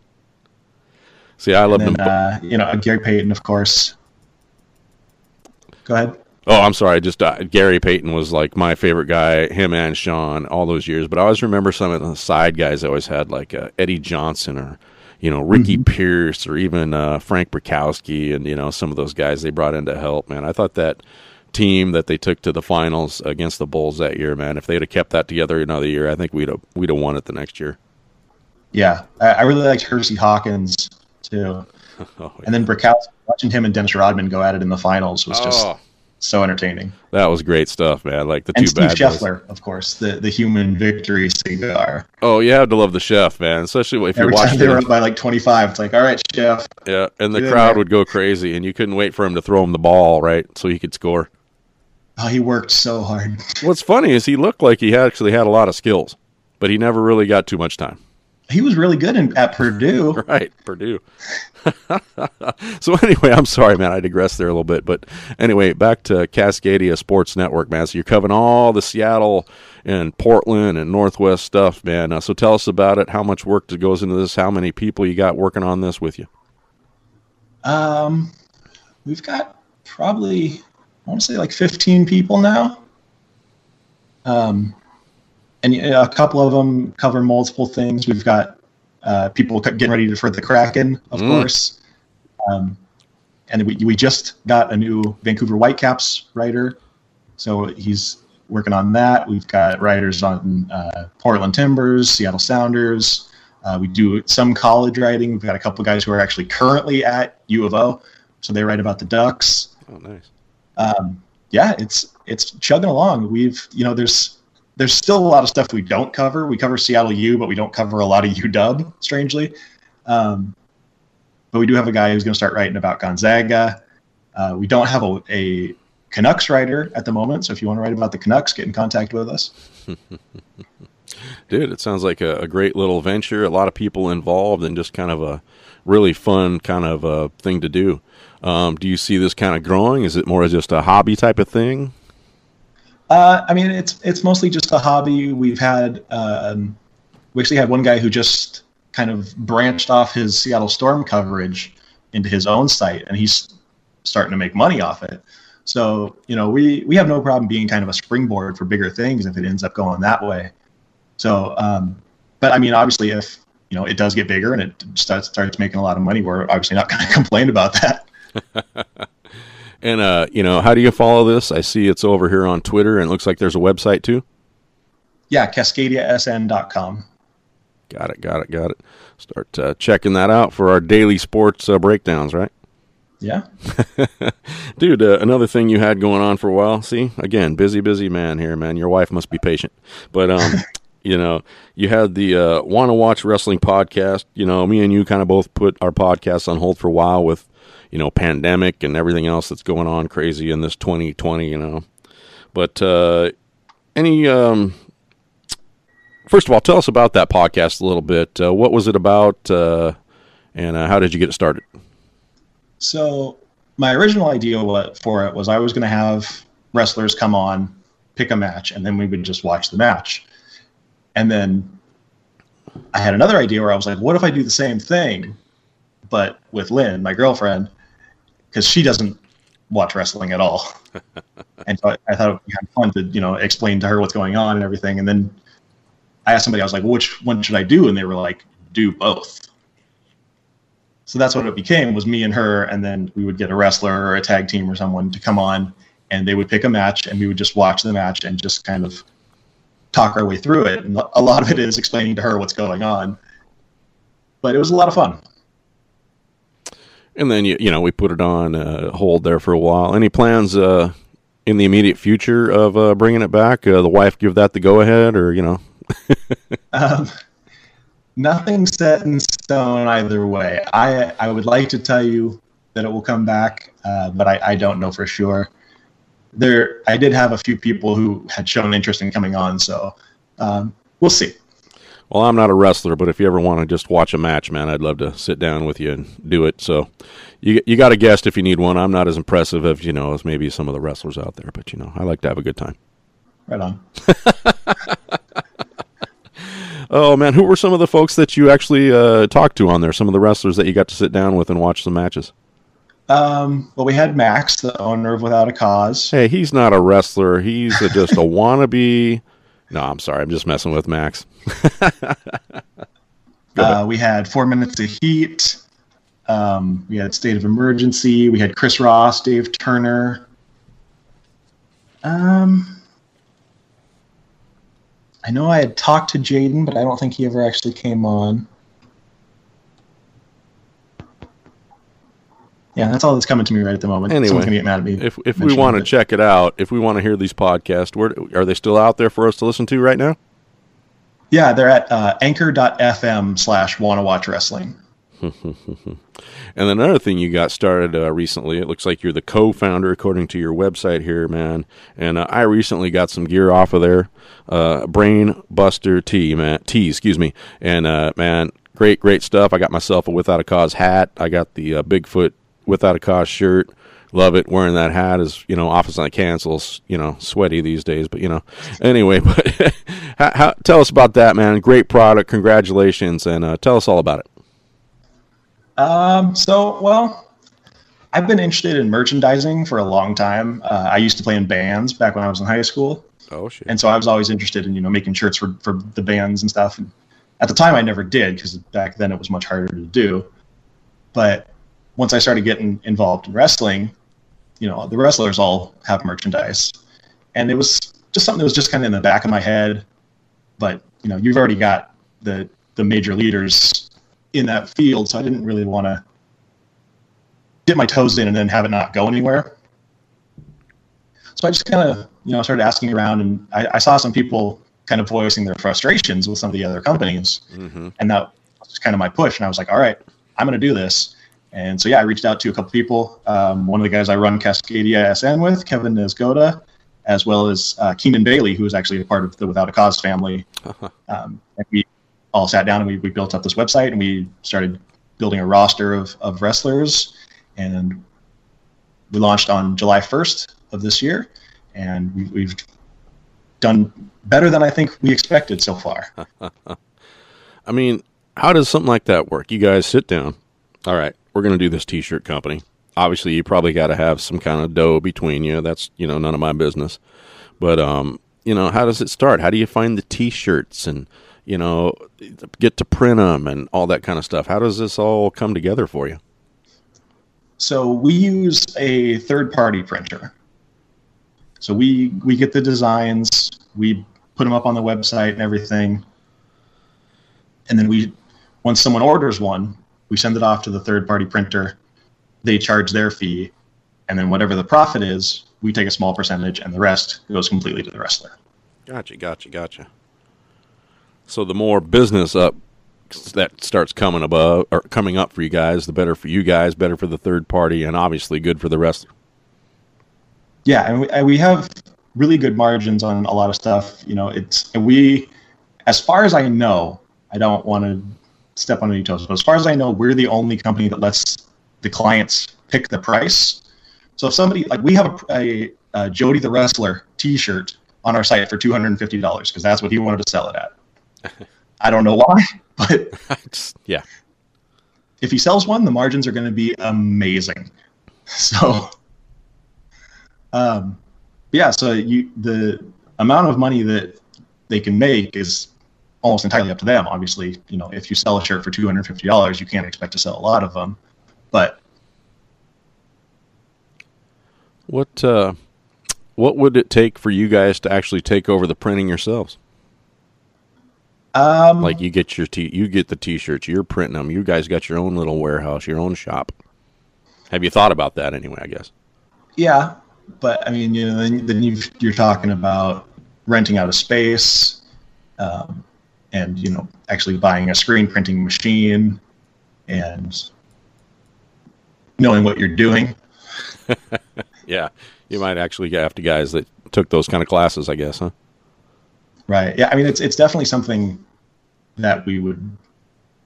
See, I love them. uh, you know, Gary Payton, of course. Go ahead. oh, I'm sorry. Just uh, Gary Payton was like my favorite guy. Him and Shawn, all those years. But I always remember some of the side guys. I always had like uh, Eddie Johnson or you know Ricky Pierce or even uh, Frank Brickowski and you know some of those guys they brought in to help. Man, I thought that team that they took to the finals against the Bulls that year, man. If they'd have kept that together another year, I think we'd have we'd have won it the next year. Yeah, I, I really liked Hersey Hawkins too, Oh, and then Brickowski. Watching him and Dennis Rodman go at it in the finals was just Oh. so entertaining. that was great stuff, man. Like the And two Steve bad. Scheffler, of course, the the human victory cigar. Oh, you have to love the chef, man. Especially if you're Every time watching. they were it. up by like twenty five, it's like, all right, chef. Yeah, and the crowd would go crazy, and you couldn't wait for him to throw him the ball, right, so he could score. Oh, he worked so hard. What's funny is he looked like he actually had a lot of skills, but he never really got too much time. He was really good in, at Purdue. Right, Purdue. so anyway, I'm sorry, man. I digressed there a little bit, but anyway, back to Cascadia Sports Network, man. So you're covering all the Seattle and Portland and Northwest stuff, man. Uh, so tell us about it. How much work goes into this? How many people you got working on this with you? Um, we've got probably I want to say like 15 people now. Um, and a couple of them cover multiple things. We've got uh, people getting ready for the Kraken, of Mm. course. Um, and we we just got a new Vancouver Whitecaps writer, so he's working on that. We've got writers on uh, Portland Timbers, Seattle Sounders. Uh, we do some college writing. We've got a couple guys who are actually currently at U of O, so they write about the Ducks. Oh, nice. Um, yeah, it's it's chugging along. We've you know there's there's still a lot of stuff we don't cover. We cover Seattle U, but we don't cover a lot of UW, strangely. Um, but we do have a guy who's going to start writing about Gonzaga. Uh, we don't have a, a Canucks writer at the moment, so if you want to write about the Canucks, get in contact with us. Dude, it sounds like a, a great little venture. A lot of people involved, and just kind of a really fun kind of uh, thing to do. Um, do you see this kind of growing? Is it more just a hobby type of thing? Uh, I mean, it's it's mostly just a hobby. We've had um, we actually had one guy who just kind of branched off his Seattle Storm coverage into his own site, and he's starting to make money off it. So you know, we we have no problem being kind of a springboard for bigger things if it ends up going that way. So, um, but I mean, obviously, if you know, it does get bigger and it starts starts making a lot of money. We're obviously not going to complain about that. and uh, you know, how do you follow this? I see it's over here on Twitter, and it looks like there's a website too. Yeah, CascadiaSN.com. Got it, got it, got it. Start uh, checking that out for our daily sports uh, breakdowns, right? Yeah. Dude, uh, another thing you had going on for a while. See, again, busy, busy man here, man. Your wife must be patient. But, um, you know, you had the uh, Want to Watch Wrestling podcast. You know, me and you kind of both put our podcasts on hold for a while with, you know, pandemic and everything else that's going on crazy in this 2020, you know. But, uh, any, um, first of all, tell us about that podcast a little bit. Uh, what was it about, uh, and uh, how did you get it started? So my original idea for it was I was going to have wrestlers come on, pick a match, and then we would just watch the match. And then I had another idea where I was like, what if I do the same thing, but with Lynn, my girlfriend, because she doesn't watch wrestling at all. and so I, I thought it would be kind of fun to, you know, explain to her what's going on and everything. And then I asked somebody, I was like, well, which one should I do? And they were like, do both. So that's what it became was me and her, and then we would get a wrestler or a tag team or someone to come on, and they would pick a match, and we would just watch the match and just kind of talk our way through it. And a lot of it is explaining to her what's going on. But it was a lot of fun. And then you you know we put it on uh, hold there for a while. Any plans uh, in the immediate future of uh, bringing it back? Uh, the wife give that the go ahead, or you know? um, nothing set in stone either way. I I would like to tell you that it will come back, uh, but I, I don't know for sure. There, I did have a few people who had shown interest in coming on, so um, we'll see. Well, I'm not a wrestler, but if you ever want to just watch a match, man, I'd love to sit down with you and do it. So, you you got a guest if you need one. I'm not as impressive as you know as maybe some of the wrestlers out there, but you know, I like to have a good time. Right on. Oh man, who were some of the folks that you actually uh, talked to on there? Some of the wrestlers that you got to sit down with and watch some matches. Um, well, we had Max, the owner of Without a Cause. Hey, he's not a wrestler. He's a, just a wannabe. No, I'm sorry. I'm just messing with Max. uh, we had Four Minutes of Heat. Um, we had State of Emergency. We had Chris Ross, Dave Turner. Um, I know I had talked to Jaden, but I don't think he ever actually came on. Yeah, that's all that's coming to me right at the moment. Anyway, Someone can get mad at me. If if we want to check it out, if we want to hear these podcasts, where are they still out there for us to listen to right now? Yeah, they're at uh, anchor.fm slash wanna watch wrestling. and then another thing you got started uh, recently, it looks like you're the co-founder according to your website here, man. And uh, I recently got some gear off of there, uh, Brain Buster T, man, T, excuse me. And uh, man, great, great stuff. I got myself a Without a Cause hat. I got the uh, Bigfoot Without a Cause shirt. Love it. Wearing that hat is, you know, office on cancels, you know, sweaty these days, but you know, anyway, but how, how, tell us about that, man. Great product. Congratulations. And uh, tell us all about it. Um, so, well, I've been interested in merchandising for a long time. Uh, I used to play in bands back when I was in high school. Oh shit! And so I was always interested in you know making shirts for for the bands and stuff. And at the time, I never did because back then it was much harder to do. But once I started getting involved in wrestling, you know, the wrestlers all have merchandise, and it was just something that was just kind of in the back of my head. But you know, you've already got the the major leaders in that field, so I didn't really want to dip my toes in and then have it not go anywhere. So I just kind of, you know, started asking around, and I, I, saw some people kind of voicing their frustrations with some of the other companies, mm-hmm. and that was kind of my push. And I was like, all right, I'm going to do this. And so yeah, I reached out to a couple people. Um, one of the guys I run Cascadia SN with, Kevin Nesgoda, as well as uh, Keenan Bailey, who is actually a part of the Without a Cause family. Um, and we all sat down and we, we built up this website and we started building a roster of, of wrestlers and we launched on July 1st of this year and we, we've done better than I think we expected so far. I mean, how does something like that work? You guys sit down. All right, we're going to do this t-shirt company. Obviously, you probably got to have some kind of dough between you. That's, you know, none of my business. But um, you know, how does it start? How do you find the t-shirts and you know, get to print them and all that kind of stuff. How does this all come together for you? So we use a third-party printer. So we we get the designs, we put them up on the website and everything, and then we, once someone orders one, we send it off to the third-party printer. They charge their fee, and then whatever the profit is, we take a small percentage, and the rest goes completely to the wrestler. Gotcha, gotcha, gotcha. So the more business up that starts coming above or coming up for you guys, the better for you guys, better for the third party, and obviously good for the wrestler. Yeah, and we, and we have really good margins on a lot of stuff. You know, it's we, as far as I know, I don't want to step on any toes, but as far as I know, we're the only company that lets the clients pick the price. So if somebody like we have a, a, a Jody the Wrestler T-shirt on our site for two hundred and fifty dollars because that's what he wanted to sell it at. I don't know why, but Just- yeah, if he sells one, the margins are going to be amazing. So, um, yeah, so you the amount of money that they can make is almost entirely up to them. Obviously, you know, if you sell a shirt for two hundred fifty dollars, you can't expect to sell a lot of them. But what uh, what would it take for you guys to actually take over the printing yourselves? um, Like you get your t you get the t-shirts, you're printing them. You guys got your own little warehouse, your own shop. Have you thought about that anyway? I guess. yeah, but I mean, you know, then, then you've, you're talking about renting out a space, um, and you know, actually buying a screen printing machine, and knowing what you're doing. Yeah, you might actually have to guys that took those kind of classes. I guess, huh? Right. Yeah. I mean, it's it's definitely something that we would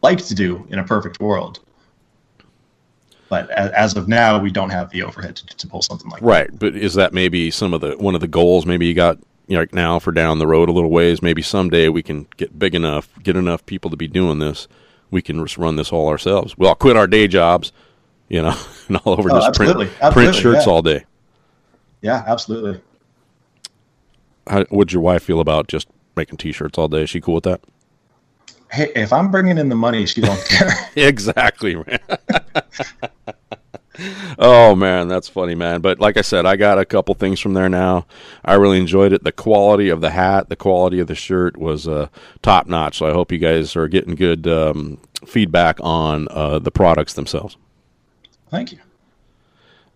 like to do in a perfect world. But as, of now, we don't have the overhead to, to pull something like that Right, but is that maybe some of the one of the goals? Maybe you got you know, like now for down the road a little ways. Maybe someday we can get big enough, get enough people to be doing this. We can just run this all ourselves. We'll quit our day jobs, you know, and all over Oh, just print absolutely. print shirts yeah. all day. Yeah, absolutely. How would your wife feel about just making t-shirts all day? Is she cool with that? Hey, if I'm bringing in the money, she don't care. exactly, man. oh man, that's funny, man. But like I said, I got a couple things from there now. I really enjoyed it. The quality of the hat, the quality of the shirt was uh, top notch. So I hope you guys are getting good um, feedback on uh, the products themselves. Thank you.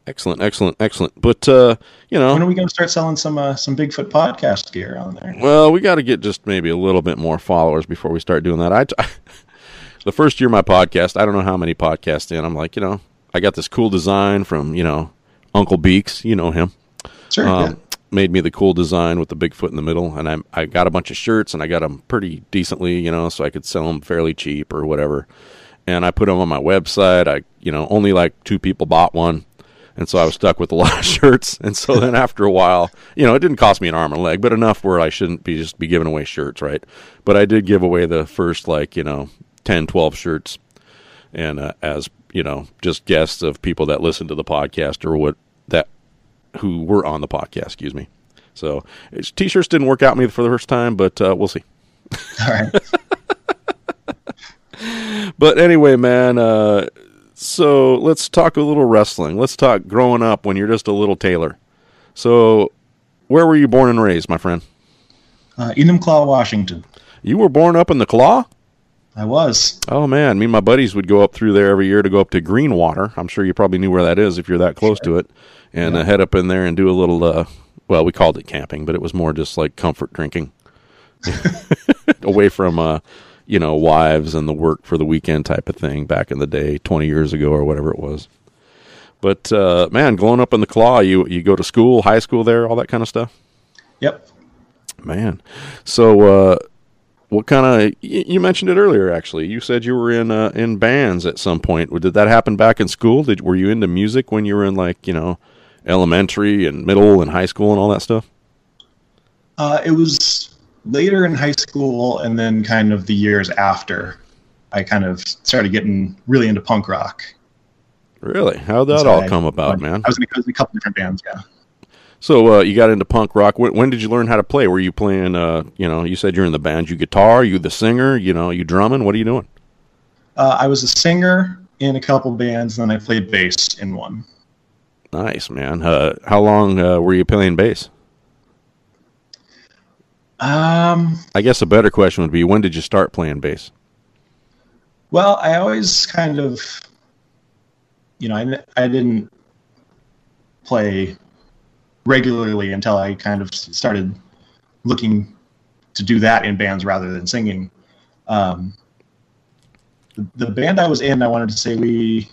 Excellent, excellent, excellent. But uh, you know, When are we going to start selling some uh, some Bigfoot podcast gear on there? Well, we got to get just maybe a little bit more followers before we start doing that. I, the first year of my podcast, I don't know how many podcasts in. I'm like, you know, I got this cool design from you know Uncle Beaks, you know him. Sure. Um, yeah. Made me the cool design with the Bigfoot in the middle, and I I got a bunch of shirts and I got them pretty decently, you know, so I could sell them fairly cheap or whatever. And I put them on my website. I you know only like two people bought one. And so I was stuck with a lot of shirts. And so then after a while, you know, it didn't cost me an arm and a leg, but enough where I shouldn't be just be giving away shirts, right? But I did give away the first like, you know, 10, 12 shirts and uh, as, you know, just guests of people that listen to the podcast or what that who were on the podcast, excuse me. So t-shirts didn't work out me for the first time, but uh, we'll see. All right. But anyway, man, uh, so let's talk a little wrestling. Let's talk growing up when you're just a little Taylor. So, where were you born and raised, my friend? Uh, Enumclaw, Washington. You were born up in the Claw? I was. Oh man, me and my buddies would go up through there every year to go up to Greenwater. I'm sure you probably knew where that is if you're that close to it, and uh, head up in there and do a little. Uh, well, we called it camping, but it was more just like comfort drinking, away from uh, you know wives and the work for the weekend type of thing back in the day, 20 years ago or whatever it was. But uh, man, growing up in the Claw, you you go to school, high school there, all that kind of stuff. Yep. Man, so uh, what kind of? You mentioned it earlier. Actually, you said you were in uh, in bands at some point. Did that happen back in school? Did were you into music when you were in like you know elementary and middle and high school and all that stuff? Uh, it was later in high school, and then kind of the years after, I kind of started getting really into punk rock. Really? How'd that all I- come about, man? I a, I was in a couple different bands. Yeah. So uh, you got into punk rock. When, when did you learn how to play? Were you playing? Uh, you know, you said you're in the band. You guitar? You the singer? You know, you drumming? What are you doing? Uh, I was a singer in a couple bands, and then I played bass in one. Nice man. Uh, how long uh, were you playing bass? Um, I guess a better question would be when did you start playing bass? Well, I always kind of, you know, I, I didn't play regularly until I kind of started looking to do that in bands rather than singing. Um, the, the band I was in, I wanted to say we,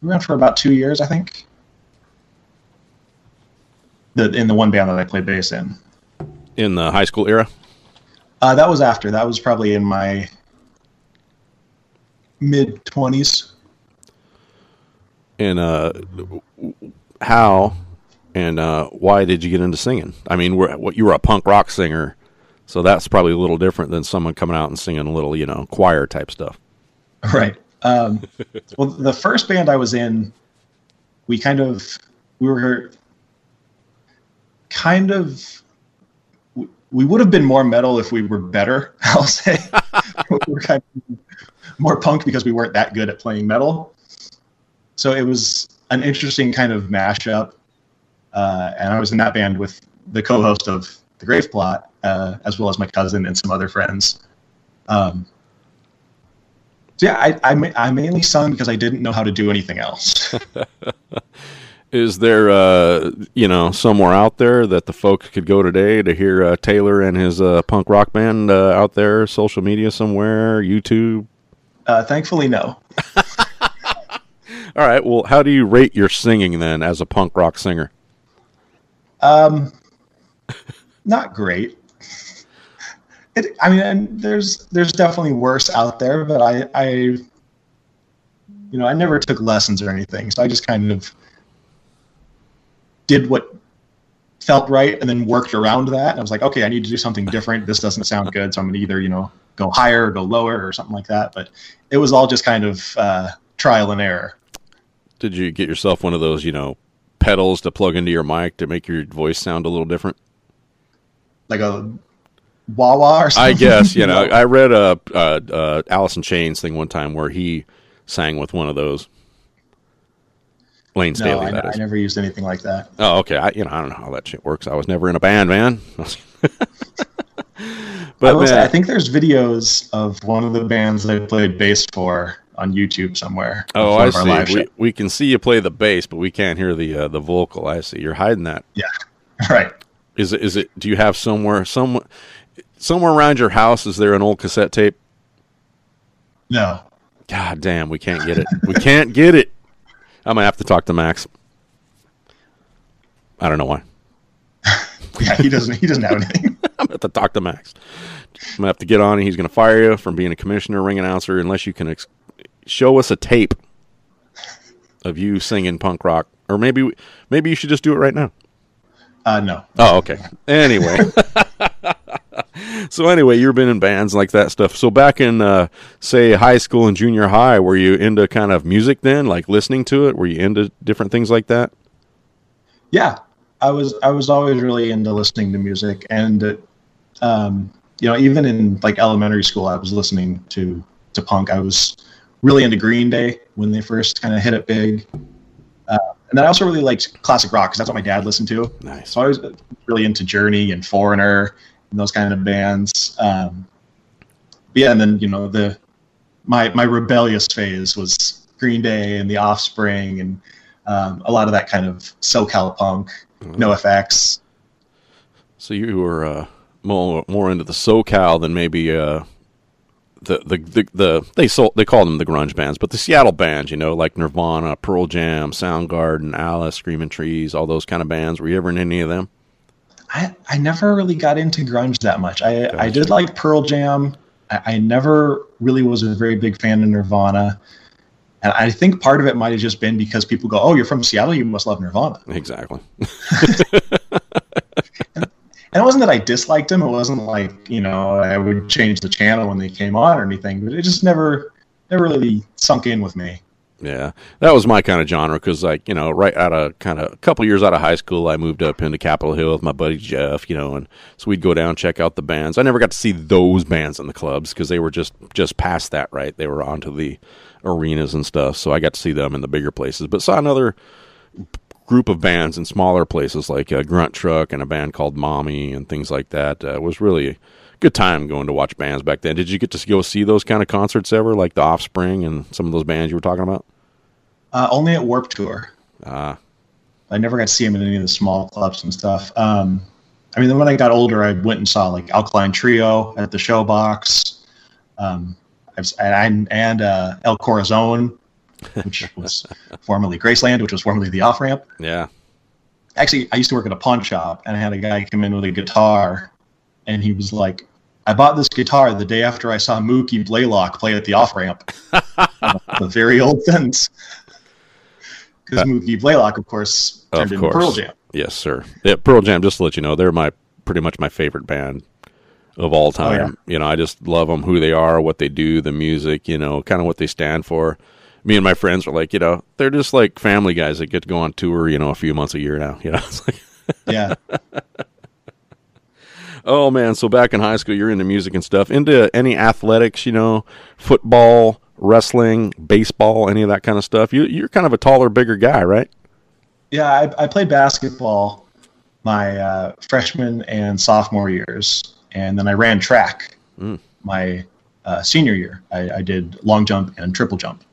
we ran for about two years, I think. The, in the one band that I played bass in. In the high school era? Uh, that was after. That was probably in my mid 20s. And uh, how and uh, why did you get into singing? I mean, what you were a punk rock singer, so that's probably a little different than someone coming out and singing a little, you know, choir type stuff. Right. Um, well, the first band I was in, we kind of we were kind of we would have been more metal if we were better. I'll say we were kind of more punk because we weren't that good at playing metal. So it was an interesting kind of mashup. Uh, and I was in that band with the co-host of the Grave Plot, uh, as well as my cousin and some other friends. Um, so yeah, I, I, I mainly sung because I didn't know how to do anything else. Is there, uh, you know, somewhere out there that the folks could go today to hear uh, Taylor and his uh, punk rock band uh, out there, social media somewhere, YouTube? Uh, thankfully, no. All right. Well, how do you rate your singing then as a punk rock singer? Um, not great. It, I mean, and there's there's definitely worse out there, but I, I, you know, I never took lessons or anything, so I just kind of did what felt right and then worked around that. And I was like, okay, I need to do something different. This doesn't sound good, so I'm gonna either you know go higher or go lower or something like that. But it was all just kind of uh, trial and error. Did you get yourself one of those, you know, pedals to plug into your mic to make your voice sound a little different? Like a wah wah or something? I guess, you know, I read a, a, a in Chains thing one time where he sang with one of those. Layne Staley, no, I, I never used anything like that. Oh, okay. I, you know, I don't know how that shit works. I was never in a band, man. I, but say, I think there's videos of one of the bands that I played bass for on YouTube somewhere. oh, I see. We, we can see you play the bass, but we can't hear the uh, the vocal. I see. You're hiding that. Yeah. Right. Is it? Is it? Do you have somewhere some somewhere around your house? Is there an old cassette tape? No. God damn, we can't get it. we can't get it. I'm gonna have to talk to Max. I don't know why. Yeah, he doesn't. He doesn't have anything. I'm gonna have to talk to Max. I'm gonna have to get on, and he's gonna fire you from being a commissioner, ring announcer, unless you can ex- show us a tape of you singing punk rock, or maybe maybe you should just do it right now. Uh, no. Oh, okay. Anyway. so anyway, you've been in bands like that stuff. So back in uh, say high school and junior high, were you into kind of music then, like listening to it? Were you into different things like that? Yeah, I was. I was always really into listening to music, and uh, um, you know, even in like elementary school, I was listening to to punk. I was really into Green Day when they first kind of hit it big. Uh, and then I also really liked classic rock because that's what my dad listened to. Nice. So I was really into Journey and Foreigner and those kind of bands. Um, yeah, and then you know the my my rebellious phase was Green Day and The Offspring and um, a lot of that kind of SoCal punk, NOFX. So you were uh, more more into the SoCal than maybe uh, the, the the the they sold they call them the grunge bands, but the Seattle bands, you know, like Nirvana, Pearl Jam, Soundgarden, Alice, Screaming Trees, all those kind of bands. Were you ever in any of them? I, I never really got into grunge that much. I, I did like Pearl Jam. I, I never really was a very big fan of Nirvana. And I think part of it might have just been because people go, oh, you're from Seattle, you must love Nirvana. Exactly. And it wasn't that I disliked them. It wasn't like, you know, I would change the channel when they came on or anything, but it just never, never really sunk in with me. Yeah, that was my kind of genre because, like, you know, right out of kind of a couple years out of high school, I moved up into Capitol Hill with my buddy Jeff, you know, and so we'd go down check out the bands. I never got to see those bands in the clubs because they were just just past that, right? They were onto the arenas and stuff, so I got to see them in the bigger places. But saw another group of bands in smaller places like uh, Grunt Truck and a band called Mommy and things like that. Uh, it was really a good time going to watch bands back then. Did you get to go see those kind of concerts ever, like the Offspring and some of those bands you were talking about? Uh, only at Warped Tour. Ah, I never got to see them in any of the small clubs and stuff. Um, I mean, then when I got older, I went and saw like Alkaline Trio at the Showbox, um, I've, and, and uh, El Corazon, which was formerly Graceland, which was formerly the Off Ramp. yeah. Actually, I used to work at a pawn shop, and I had a guy come in with a guitar, and he was like, "I bought this guitar the day after I saw Mookie Blaylock play at the Off Ramp." a very old sentence. Because uh, Mookie Blaylock, of course, turned Of into course. Pearl Jam. Yes, sir. Yeah, Pearl Jam. Just to let you know, they're my pretty much my favorite band of all oh, time. yeah. You know, I just love them, who they are, what they do, the music. You know, kind of what they stand for. Me and my friends are like, you know, they're just like family guys that get to go on tour. You know, a few months a year now. You know, it's like, Yeah. oh man. So back in high school, you're into music and stuff. Into any athletics? You know, football, wrestling, baseball, any of that kind of stuff. You, you're kind of a taller, bigger guy, right? Yeah, I, I played basketball my uh, freshman and sophomore years, and then I ran track Mm. my uh, senior year. I, I did long jump and triple jump.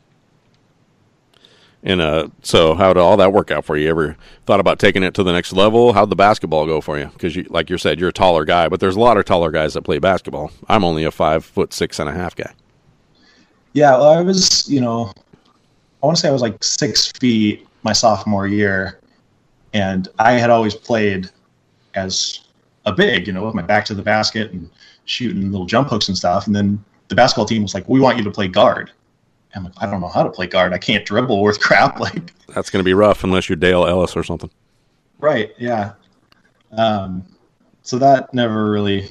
And uh, so, how did all that work out for you? Ever thought about taking it to the next level? How'd the basketball go for you? Because, you, like you said, you're a taller guy, but there's a lot of taller guys that play basketball. I'm only a five foot six and a half guy. Yeah, well, I was, you know, I want to say I was like six feet my sophomore year, and I had always played as a big, you know, with my back to the basket and shooting little jump hooks and stuff. And then the basketball team was like, "We want you to play guard." I'm like, "I don't know how to play guard. I can't dribble worth crap." Like, That's going to be rough unless you're Dale Ellis or something. right? Yeah. Um, so that never really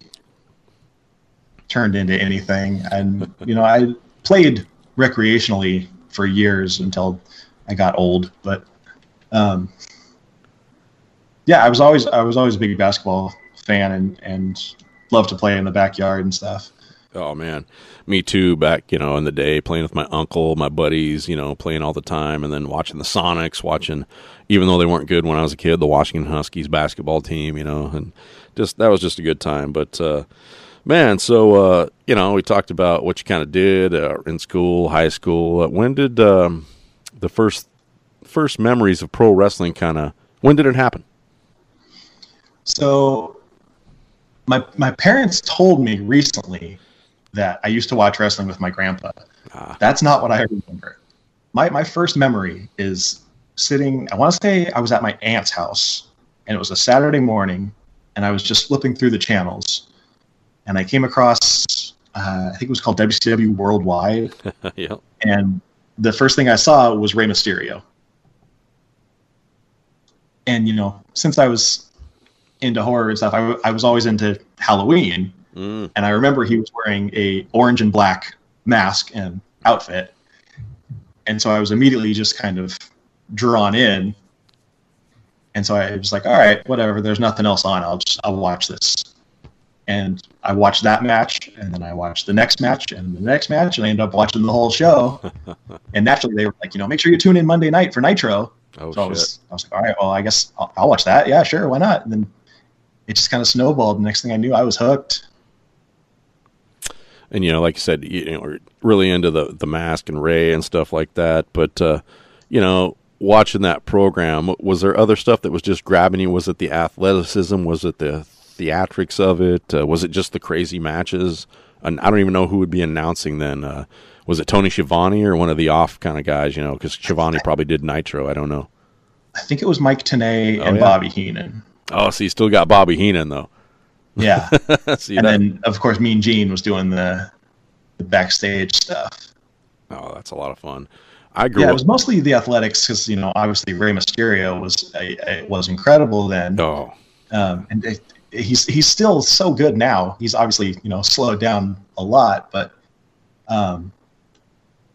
turned into anything, and you know, I played recreationally for years until I got old. But um, yeah, I was always I was always a big basketball fan and and loved to play in the backyard and stuff. Oh man, me too. Back you know in the day, playing with my uncle, my buddies, you know, playing all the time, and then watching the Sonics, watching even though they weren't good when I was a kid, the Washington Huskies basketball team, you know, and just that was just a good time. But uh, man, so uh, you know, we talked about what you kind of did uh, in school, high school. Uh, when did um, the first first memories of pro wrestling kind of? When did it happen? So my my parents told me recently that I used to watch wrestling with my grandpa. That's not what I remember. My my first memory is sitting. I want to say I was at my aunt's house, and it was a Saturday morning, and I was just flipping through the channels, and I came across. Uh, I think it was called WCW Worldwide, yeah. and the first thing I saw was Rey Mysterio. And you know, since I was into horror and stuff, I, w- I was always into Halloween, Mm. and I remember he was wearing a orange and black mask and outfit, and so I was immediately just kind of drawn in. And so I was like, all right, whatever. There's nothing else on. I'll just I'll watch this. And I watched that match, and then I watched the next match, and the next match, and I ended up watching the whole show. and naturally, they were like, you know, make sure you tune in Monday night for Nitro. Oh so I was, I was like, all right, well, I guess I'll, I'll watch that. Yeah, sure, why not? And then it just kind of snowballed. The next thing I knew, I was hooked. And you know, like you said, you know, we're really into the the mask and Rey and stuff like that. But uh, you know, watching that program, was there other stuff that was just grabbing you? Was it the athleticism? Was it the theatrics of it? Uh, was it just the crazy matches? And I don't even know who would be announcing then. Uh, was it Tony Schiavone or one of the off kind of guys? You know, because Schiavone probably did Nitro. I don't know. I think it was Mike Tenay Oh, and yeah. Bobby Heenan. Oh, so you still got Bobby Heenan though. Yeah. See and that? then, of course, Mean Gene was doing the, the backstage stuff. oh, that's a lot of fun. I grew Yeah, it was mostly the athletics because you know obviously Rey Mysterio was was incredible then, oh, um, and it, he's he's still so good now. He's obviously you know slowed down a lot, but um,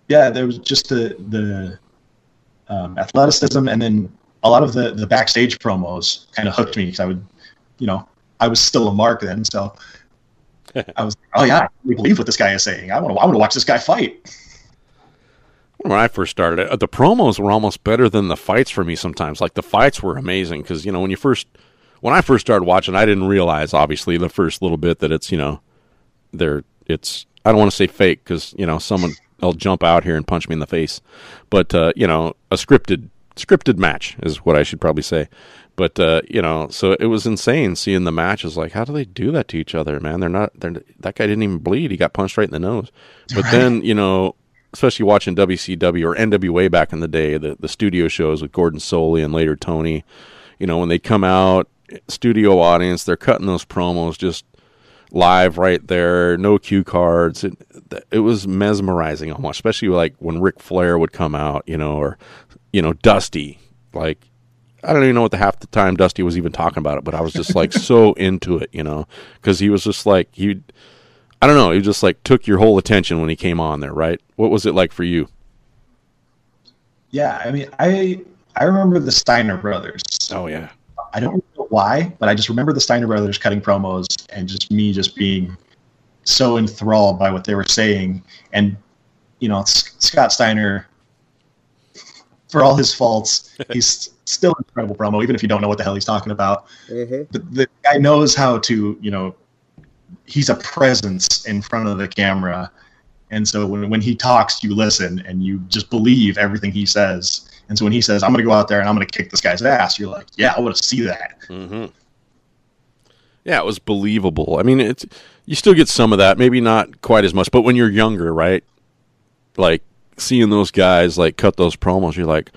yeah, there was just the the um, athleticism, and then a lot of the the backstage promos kind of hooked me because I would, you know, I was still a mark then, so I was, oh yeah, I believe what this guy is saying. I want to, I want to watch this guy fight. When I first started, uh, the promos were almost better than the fights for me sometimes. Like the fights were amazing because you know when you first, when I first started watching, I didn't realize obviously the first little bit that it's you know, they're it's I don't want to say fake because you know someone will jump out here and punch me in the face, but uh, you know a scripted scripted match is what I should probably say. But uh, you know, so it was insane seeing the matches. Like, how do they do that to each other, man? They're not. They're that guy didn't even bleed. He got punched right in the nose. But Right. then you know, especially watching WCW or NWA back in the day, the the studio shows with Gordon Solie and later Tony. You know, when they come out, studio audience, they're cutting those promos just live right there, no cue cards. It it was mesmerizing almost, especially like when Ric Flair would come out, you know, or you know Dusty. Like I don't even know what the half the time Dusty was even talking about it, but I was just like so into it, you know, because he was just like he. I don't know. He just like took your whole attention when he came on there, right? What was it like for you? Yeah, I mean, I I remember the Steiner brothers. Oh yeah, I don't know why, but I just remember the Steiner brothers cutting promos and just me just being so enthralled by what they were saying. And you know, Scott Steiner, for all his faults, he's still an incredible promo, even if you don't know what the hell he's talking about. But the guy knows how to, you know, he's a presence in front of the camera. And so when, when he talks, you listen and you just believe everything he says. And so when he says, I'm going to go out there and I'm going to kick this guy's ass, you're like, yeah, I want to see that. hmm Yeah, it was believable. I mean, it's you still get some of that, maybe not quite as much, but when you're younger, right? Like seeing those guys like cut those promos, you're like,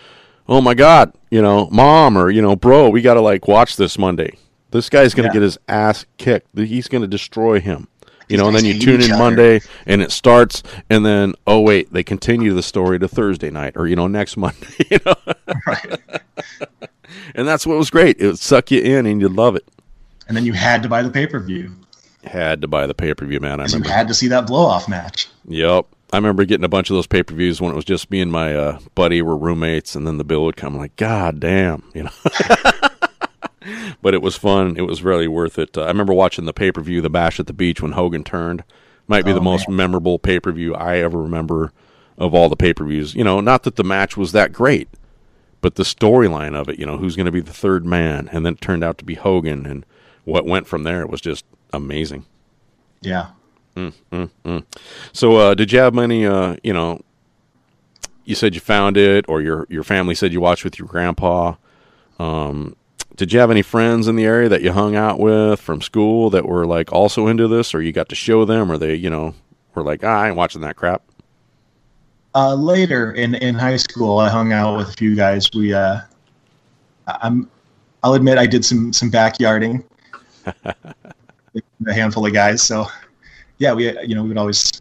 "Oh my god, you know, mom or you know, bro, we got to like watch this Monday. This guy's going to Yeah. get his ass kicked. He's going to destroy him." You These know, and then you tune in other. Monday and it starts and then oh wait, they continue the story to Thursday night or you know, next Monday, you know. Right. and that's what was great. It would suck you in and you'd love it. And then you had to buy the pay per view. Had to buy the pay-per-view, man. I You remember had to see that blow off match. Yep. I remember getting a bunch of those pay per views when it was just me and my uh, buddy were roommates, and then the bill would come. Like, God damn, you know. but it was fun. It was really worth it. Uh, I remember watching the pay per view, the Bash at the Beach, when Hogan turned. Might be Oh, the most man. memorable pay per view I ever remember of all the pay per views. You know, not that the match was that great, but the storyline of it. You know, who's going to be the third man, and then it turned out to be Hogan, and what went from there was just amazing. Yeah. So, uh, did you have many? Uh, you know, you said you found it, or your your family said you watched with your grandpa. Um, did you have any friends in the area that you hung out with from school that were like also into this, or you got to show them, or they, you know, were like, ah, I ain't watching that crap. Uh, later in, in high school, I hung out with a few guys. We, uh, I'm, I'll admit, I did some some backyarding. a handful of guys. So, yeah, we you know we would always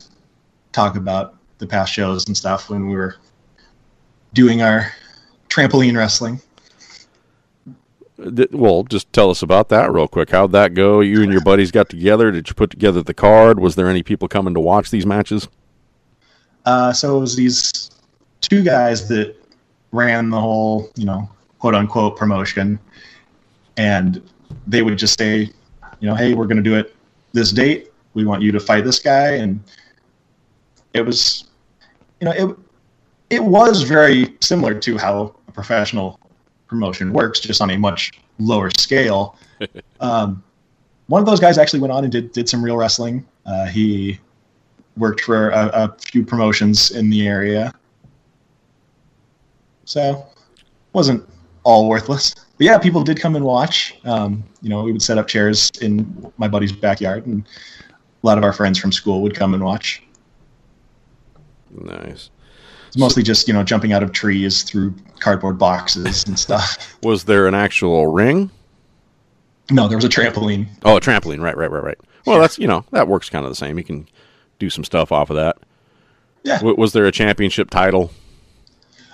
talk about the past shows and stuff when we were doing our trampoline wrestling. Well, just tell us about that real quick. How'd that go? You and your buddies got together. Did you put together the card? Was there any people coming to watch these matches? Uh, so it was these two guys that ran the whole, you know, quote unquote promotion, and they would just say, you know, hey, we're going to do it this date. We want you to fight this guy, and it was, you know, it it was very similar to how a professional promotion works, just on a much lower scale. um, one of those guys actually went on and did did some real wrestling. Uh, he worked for a, a few promotions in the area. So, wasn't all worthless. But yeah, people did come and watch. Um, you know, we would set up chairs in my buddy's backyard, and a lot of our friends from school would come and watch. Nice. It's mostly just you know jumping out of trees through cardboard boxes and stuff. Was there an actual ring? No, there was a trampoline. Oh, a trampoline. Right, right, right, right. Well, that's you know that works kind of the same. You can do some stuff off of that. Yeah. W- was there a championship title?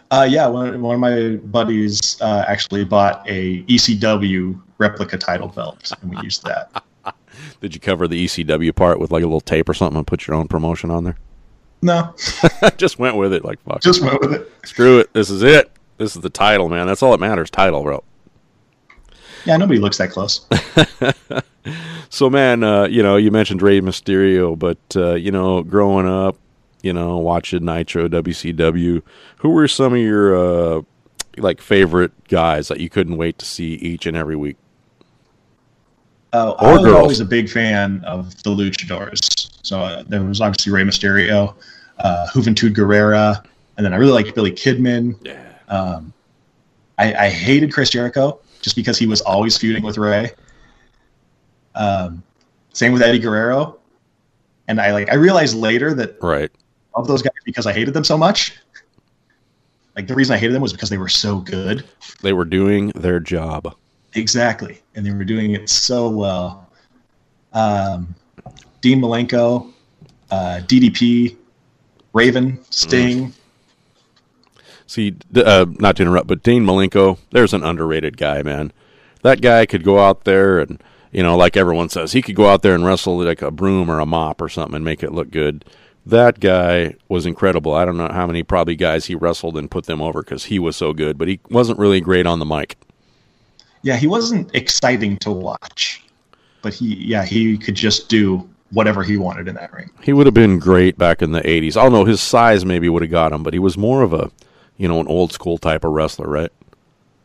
Uh, yeah, one, one of my buddies uh, actually bought a ECW replica title belt, and we used that. Did you cover the ECW part with like a little tape or something and put your own promotion on there? No, Just went with it. Like fuck. just went with it. Screw it. This is it. This is the title, man. That's all that matters. Title, bro. Yeah, nobody looks that close. So, man, uh, you know, you mentioned Rey Mysterio, but uh, you know, growing up, you know, watching Nitro, WCW, who were some of your uh, like favorite guys that you couldn't wait to see each and every week? Uh, Or I was girls. always a big fan of the Luchadors. So uh, there was obviously Rey Mysterio, uh, Juventud Guerrera, and then I really liked Billy Kidman. Yeah. Um, I, I hated Chris Jericho just because he was always feuding with Rey. Um, same with Eddie Guerrero, and I like I realized later that Right. of those guys because I hated them so much. Like the reason I hated them was because they were so good. They were doing their job. Exactly, and they were doing it so well. Um, Dean Malenko, uh, DDP, Raven, Sting. See, uh, not to interrupt, but Dean Malenko, there's an underrated guy, man. That guy could go out there and, you know, like everyone says, he could go out there and wrestle like a broom or a mop or something and make it look good. That guy was incredible. I don't know how many probably guys he wrestled and put them over because he was so good, but he wasn't really great on the mic. Yeah, he wasn't exciting to watch, but he yeah he could just do whatever he wanted in that ring. He would have been great back in the 80s. I don't know, his size maybe would have got him, but he was more of a, you know, an old school type of wrestler, right?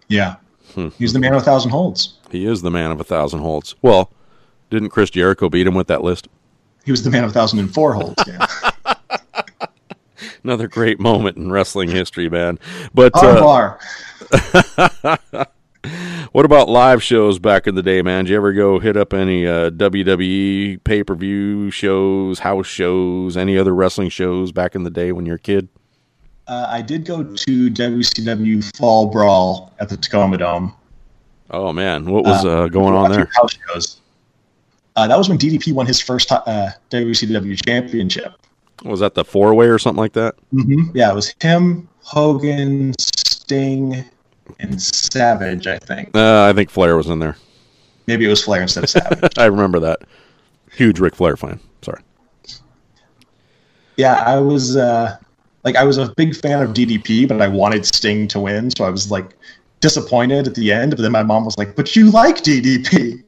Yeah, Hmm. he's the man of a thousand holds. He is the man of a thousand holds. Well, didn't Chris Jericho beat him with that list? He was the man of a thousand and four holds. Yeah, Another great moment in wrestling history, man. But uh, bar. what about live shows back in the day, man? Did you ever go hit up any uh, WWE pay per view shows, house shows, any other wrestling shows back in the day when you were a kid? Uh, I did go to WCW Fall Brawl at the Tacoma Dome. Oh man, what was uh, going on there? House shows. Uh, that was when DDP won his first uh, WCW championship. Was that the four way or something like that? hmm Yeah, it was him, Hogan, Sting, and Savage. I think Uh, I think Flair was in there. maybe it was Flair instead of Savage. I remember that. Huge Ric Flair fan. Sorry. yeah, I was uh, like I was a big fan of DDP, but I wanted Sting to win, so I was like disappointed at the end. But then my mom was like, "But you like DDP."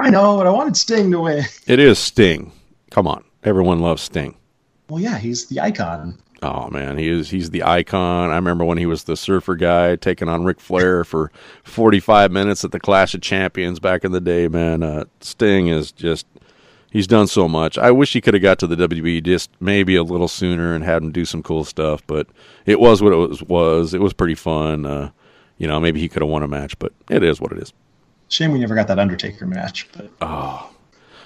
I know, but I wanted Sting to win. It is Sting. Come on, everyone loves Sting. Well, yeah, he's the icon. Oh man, he is he's the icon. I remember when he was the surfer guy taking on Ric Flair for 45 minutes at the Clash of Champions back in the day, man. Uh, Sting is just he's done so much. I wish he could have got to the WWE just maybe a little sooner and had him do some cool stuff, but it was what it was was. It was pretty fun. Uh, you know, maybe he could have won a match, but it is what it is. Shame we never got that Undertaker match, but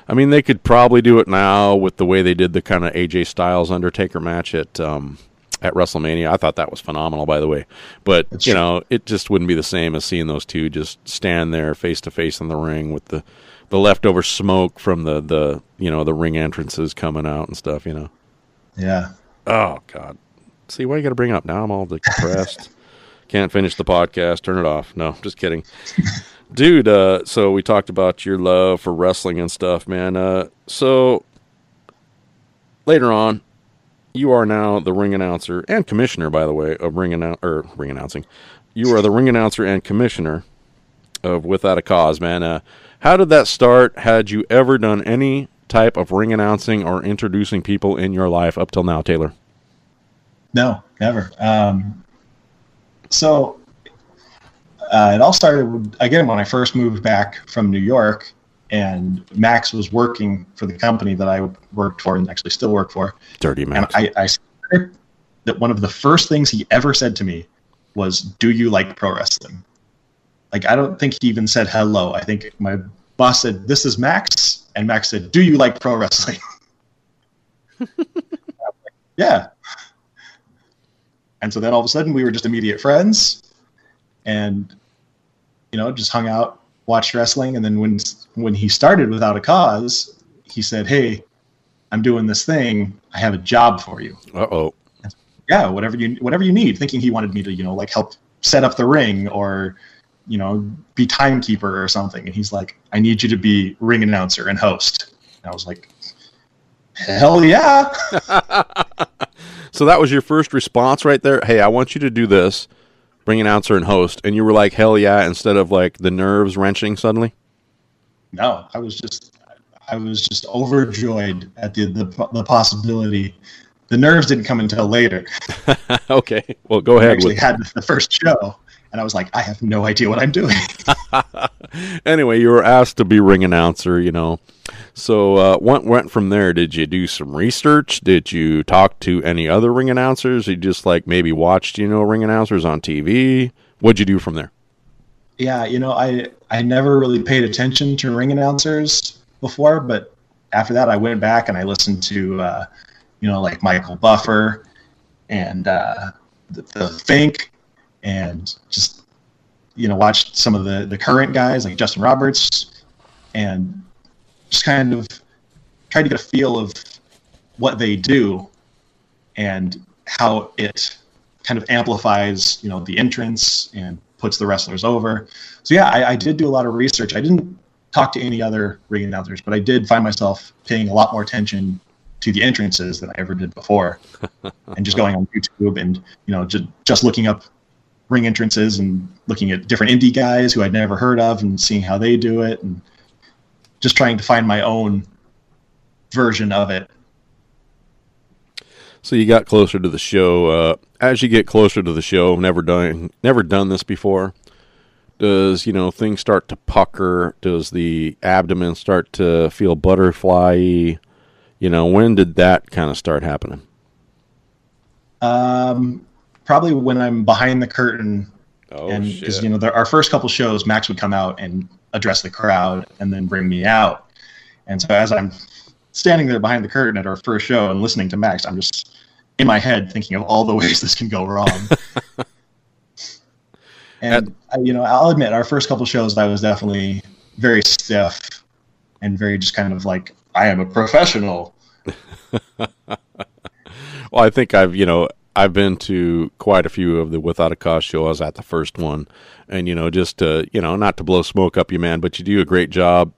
I mean, they could probably do it now with the way they did the kind of AJ Styles Undertaker match at um, at WrestleMania. I thought that was phenomenal, by the way. But That's you true. know, it just wouldn't be the same as seeing those two just stand there face to face in the ring with the the leftover smoke from the the you know the ring entrances coming out and stuff. You know. yeah. Oh God. See why you got to bring it up now? I'm all depressed. Can't finish the podcast. Turn it off. No, just kidding, dude. Uh, so we talked about your love for wrestling and stuff, man. Uh, so later on, you are now the ring announcer and commissioner, by the way, of ring annou- or ring announcing. You are the ring announcer and commissioner of Without a Cause, man. Uh, how did that start? Had you ever done any type of ring announcing or introducing people in your life up till now, Taylor? No, never. Um, so uh, it all started again when I first moved back from New York, and Max was working for the company that I worked for and actually still work for. Dirty And Max. I, I swear that one of the first things he ever said to me was, "Do you like pro wrestling?" Like I don't think he even said hello. I think my boss said, "This is Max," and Max said, "Do you like pro wrestling?" Like, yeah. And so then all of a sudden we were just immediate friends, and you know just hung out, watched wrestling, and then when when he started without a cause, he said, "Hey, I'm doing this thing. I have a job for you." Uh oh. yeah, whatever you whatever you need. Thinking he wanted me to, you know, like help set up the ring or, you know, be timekeeper or something. And he's like, I need you to be ring announcer and host. And I was like, Hell yeah. So that was your first response right there. Hey, I want you to do this. ring announcer and host, and you were like, hell yeah, instead of like the nerves wrenching suddenly? No, I was just I was just overjoyed at the the, the possibility. The nerves didn't come until later. okay, well, go I ahead. actually With, had the first show, and I was like, I have no idea what I'm doing. anyway, you were asked to be ring announcer, you know. So uh, what went from there? Did you do some research? Did you talk to any other ring announcers? You just like maybe watched, you know, ring announcers on TV. What'd you do from there? yeah, you know, I I never really paid attention to ring announcers before, but after that, I went back and I listened to, uh, you know, like Michael Buffer and uh, the, the Fink, and just you know watched some of the the current guys like Justin Roberts, and just kind of tried to get a feel of what they do and how it kind of amplifies, you know, the entrance and puts the wrestlers over. So yeah, I, I did do a lot of research. I didn't talk to any other ring announcers, but I did find myself paying a lot more attention to the entrances than I ever did before, and just going on YouTube and you know just just looking up ring entrances and looking at different indie guys who I'd never heard of and seeing how they do it and just trying to find my own version of it. So you got closer to the show. Uh, as you get closer to the show, never done never done this before. Does you know things start to pucker? Does the abdomen start to feel butterfly? You know, when did that kind of start happening? Um, probably when I'm behind the curtain Oh and because you know there, our first couple shows, Max would come out and address the crowd and then bring me out. And so as I'm standing there behind the curtain at our first show and listening to Max, I'm just in my head thinking of all the ways this can go wrong. and I, you know, I'll admit, our first couple shows, I was definitely very stiff and very just kind of like, I am a professional. Well, I think I've you know I've been to quite a few of the Without a Cause show. I was at the first one, and you know just to you know not to blow smoke up you, man, but you do a great job.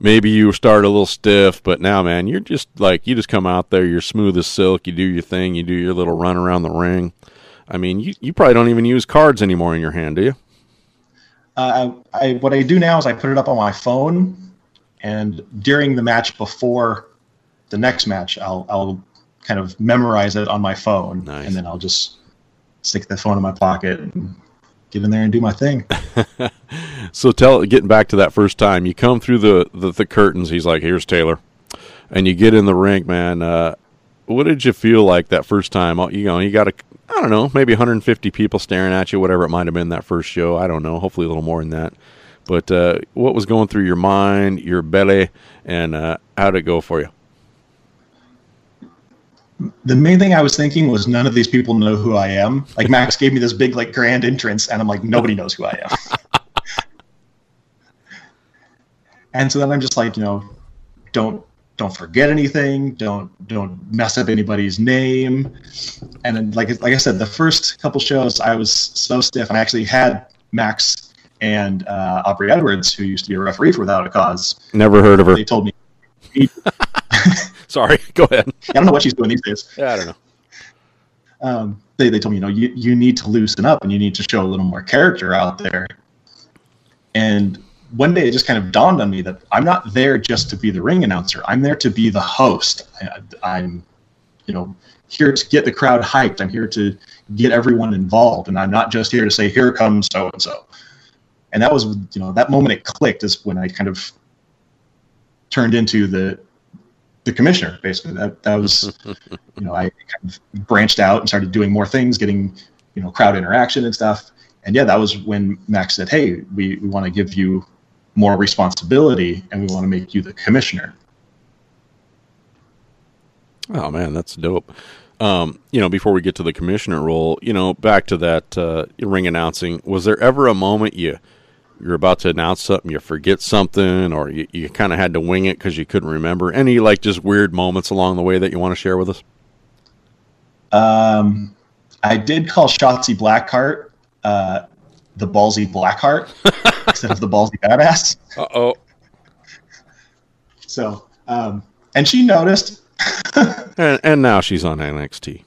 Maybe you start a little stiff, but now, man, you're just like you just come out there. You're smooth as silk. You do your thing. You do your little run around the ring. I mean, you you probably don't even use cards anymore in your hand, do you? Uh, I, what I do now is I put it up on my phone, and during the match before the next match, I'll I'll kind of memorize it on my phone, Nice. and then I'll just stick the phone in my pocket and get in there and do my thing. So tell, getting back to that first time, you come through the, the, the curtains. He's like, "Here's Taylor," and you get in the ring, man. Uh, what did you feel like that first time? Oh, You know, you got a, I don't know, maybe 150 people staring at you, whatever it might have been that first show. I don't know. Hopefully, a little more than that. But uh, what was going through your mind, your belly, and uh, how did it go for you? The main thing I was thinking was none of these people know who I am. Like Max gave me this big like grand entrance, and I'm like nobody knows who I am. and so then I'm just like, you know, don't don't forget anything. Don't don't mess up anybody's name. And then like like I said, the first couple shows I was so stiff, and I actually had Max and uh, Aubrey Edwards, who used to be a referee for Without a Cause. Never heard of her. They told me, Sorry, go ahead. I don't know what she's doing these days. Yeah, I don't know. um, they, they told me, you know, you, you need to loosen up and you need to show a little more character out there. And one day it just kind of dawned on me that I'm not there just to be the ring announcer. I'm there to be the host. I, I'm, you know, here to get the crowd hyped. I'm here to get everyone involved. And I'm not just here to say, here comes so and so. And that was, you know, that moment it clicked is when I kind of turned into the the commissioner basically. That that was you know i kind of branched out and started doing more things getting you know crowd interaction and stuff. And yeah that was when max said hey we, we want to give you more responsibility and we want to make you the commissioner. Oh man, that's dope. Um, you know, before we get to the commissioner role, you know, back to that uh, ring announcing, was there ever a moment you you're about to announce something, you forget something, or you, you kind of had to wing it because you couldn't remember? Any like just weird moments along the way that you want to share with us? um, i did call shotzi blackheart uh, the ballsy blackheart instead of the ballsy badass Uh oh. so um, and she noticed And, and now she's on NXT.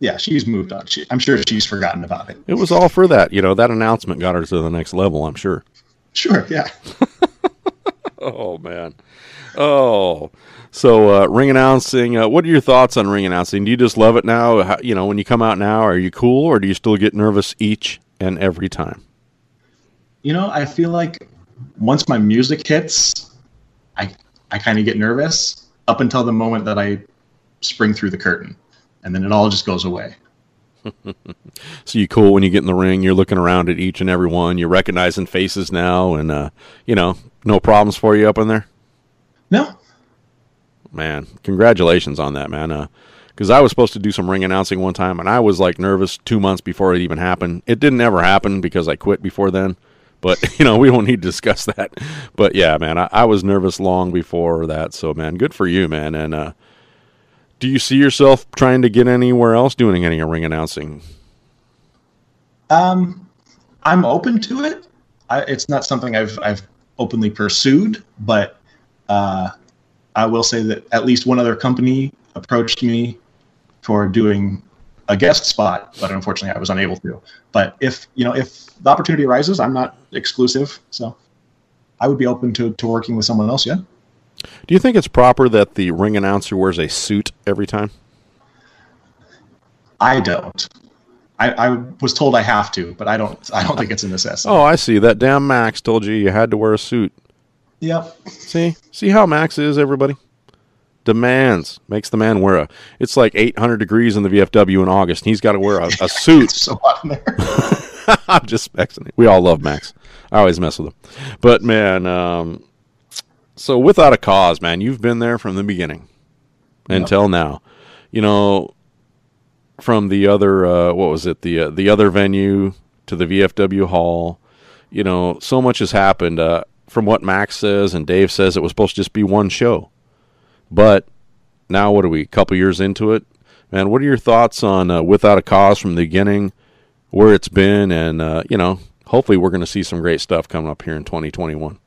Yeah, she's moved on. She, I'm sure she's forgotten about it. It was all for that. You know, that announcement got her to the next level, I'm sure. Sure, yeah. Oh, man. Oh. So, uh, ring announcing, uh, what are your thoughts on ring announcing? Do you just love it now? How, you know, when you come out now, are you cool or do you still get nervous each and every time? You know, I feel like once my music hits, I I kind of get nervous up until the moment that I spring through the curtain, and then it all just goes away. So you cool when you get in the ring, you're looking around at each and every one, you're recognizing faces now and uh, you know, no problems for you up in there? No, Man, congratulations on that, man. Uh 'cause because I was supposed to do some ring announcing one time, and I was like nervous two months before it even happened. It didn't ever happen because I quit before then. But you know, we don't need to discuss that. But yeah, man, I, I was nervous long before that. So man, good for you, man. And uh, do you see yourself trying to get anywhere else doing any ring announcing? um, I'm open to it. I, it's not something I've I've openly pursued, but uh, I will say that at least one other company approached me for doing a guest spot, but unfortunately I was unable to. But if you know if the opportunity arises, I'm not exclusive, so I would be open to, to working with someone else. Yeah. Do you think it's proper that the ring announcer wears a suit every time? I don't. I, I was told I have to, but I don't. I don't think it's a necessity. Oh, I see. That damn Max told you you had to wear a suit. Yep. See, see how Max is, everybody. Demands makes the man wear a. It's like 800 degrees in the VFW in August, and he's got to wear a, a suit. So hot in there. I'm just messing. We all love Max. I always mess with him. But man, um, so without a cause, man, you've been there from the beginning until now. You know, from the other, uh, what was it? The uh, the other venue to the VFW hall. You know, so much has happened. Uh, from what Max says and Dave says, it was supposed to just be one show, but now what are we? A couple years into it, man. What are your thoughts on uh, without a cause from the beginning? where it's been, and uh, you know, hopefully, we're going to see some great stuff coming up here in 2021.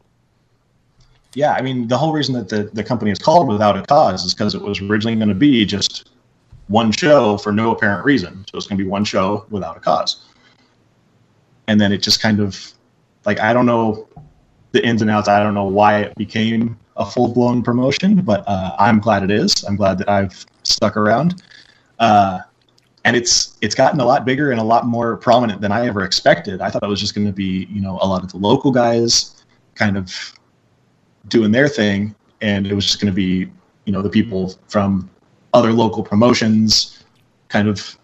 Yeah, I mean, the whole reason that the, the company is called Without a Cause is because it was originally going to be just one show for no apparent reason. So it's going to be one show without a cause. And then it just kind of, like, I don't know the ins and outs. I don't know why it became a full blown promotion, but uh, I'm glad it is. I'm glad that I've stuck around. Uh, and it's it's gotten a lot bigger and a lot more prominent than I ever expected. I thought it was just going to be you know a lot of the local guys kind of doing their thing, and it was just going to be you know the people from other local promotions kind of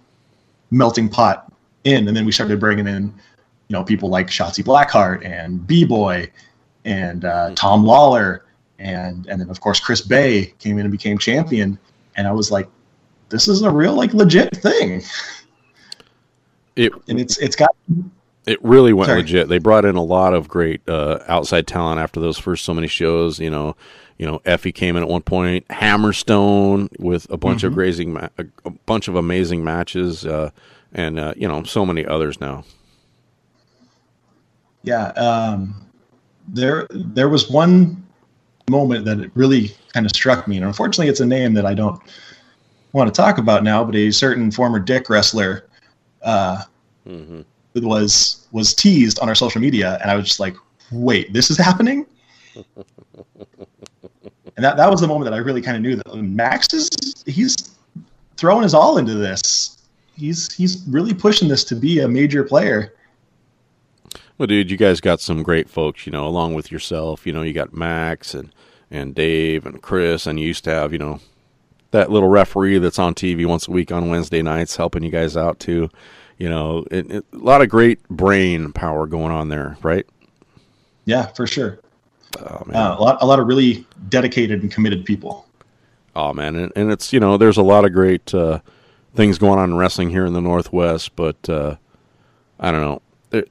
melting pot in, and then we started bringing in you know people like Shotzi Blackheart and B Boy and uh, Tom Lawlor and and then of course Chris Bay came in and became champion, and I was like, this is a real like legit thing, It and it's it's got it really went Sorry. legit. They brought in a lot of great uh, outside talent after those first so many shows. You know, you know, Effy came in at one point, Hammerstone with a bunch of grazing, ma- a, a bunch of amazing matches, uh, and uh, you know, so many others now. yeah. Um, there there was one moment that it really kind of struck me, and unfortunately, it's a name that I don't want to talk about now. But a certain former Dick wrestler uh, was was teased on our social media, and I was just like, "Wait, this is happening." and that, that was the moment that I really kind of knew that Max is he's throwing his all into this. He's he's really pushing this to be a major player. Well, dude, you guys got some great folks, you know, along with yourself. You know, you got Max and and Dave and Chris, and you used to have, you know, that little referee that's on TV once a week on Wednesday nights helping you guys out too. You know, it, it, a lot of great brain power going on there, right? Yeah, for sure. Oh man, Uh, a lot a lot of really dedicated and committed people. oh man, and, and it's you know, there's a lot of great uh, things going on in wrestling here in the Northwest, but uh, I don't know. There,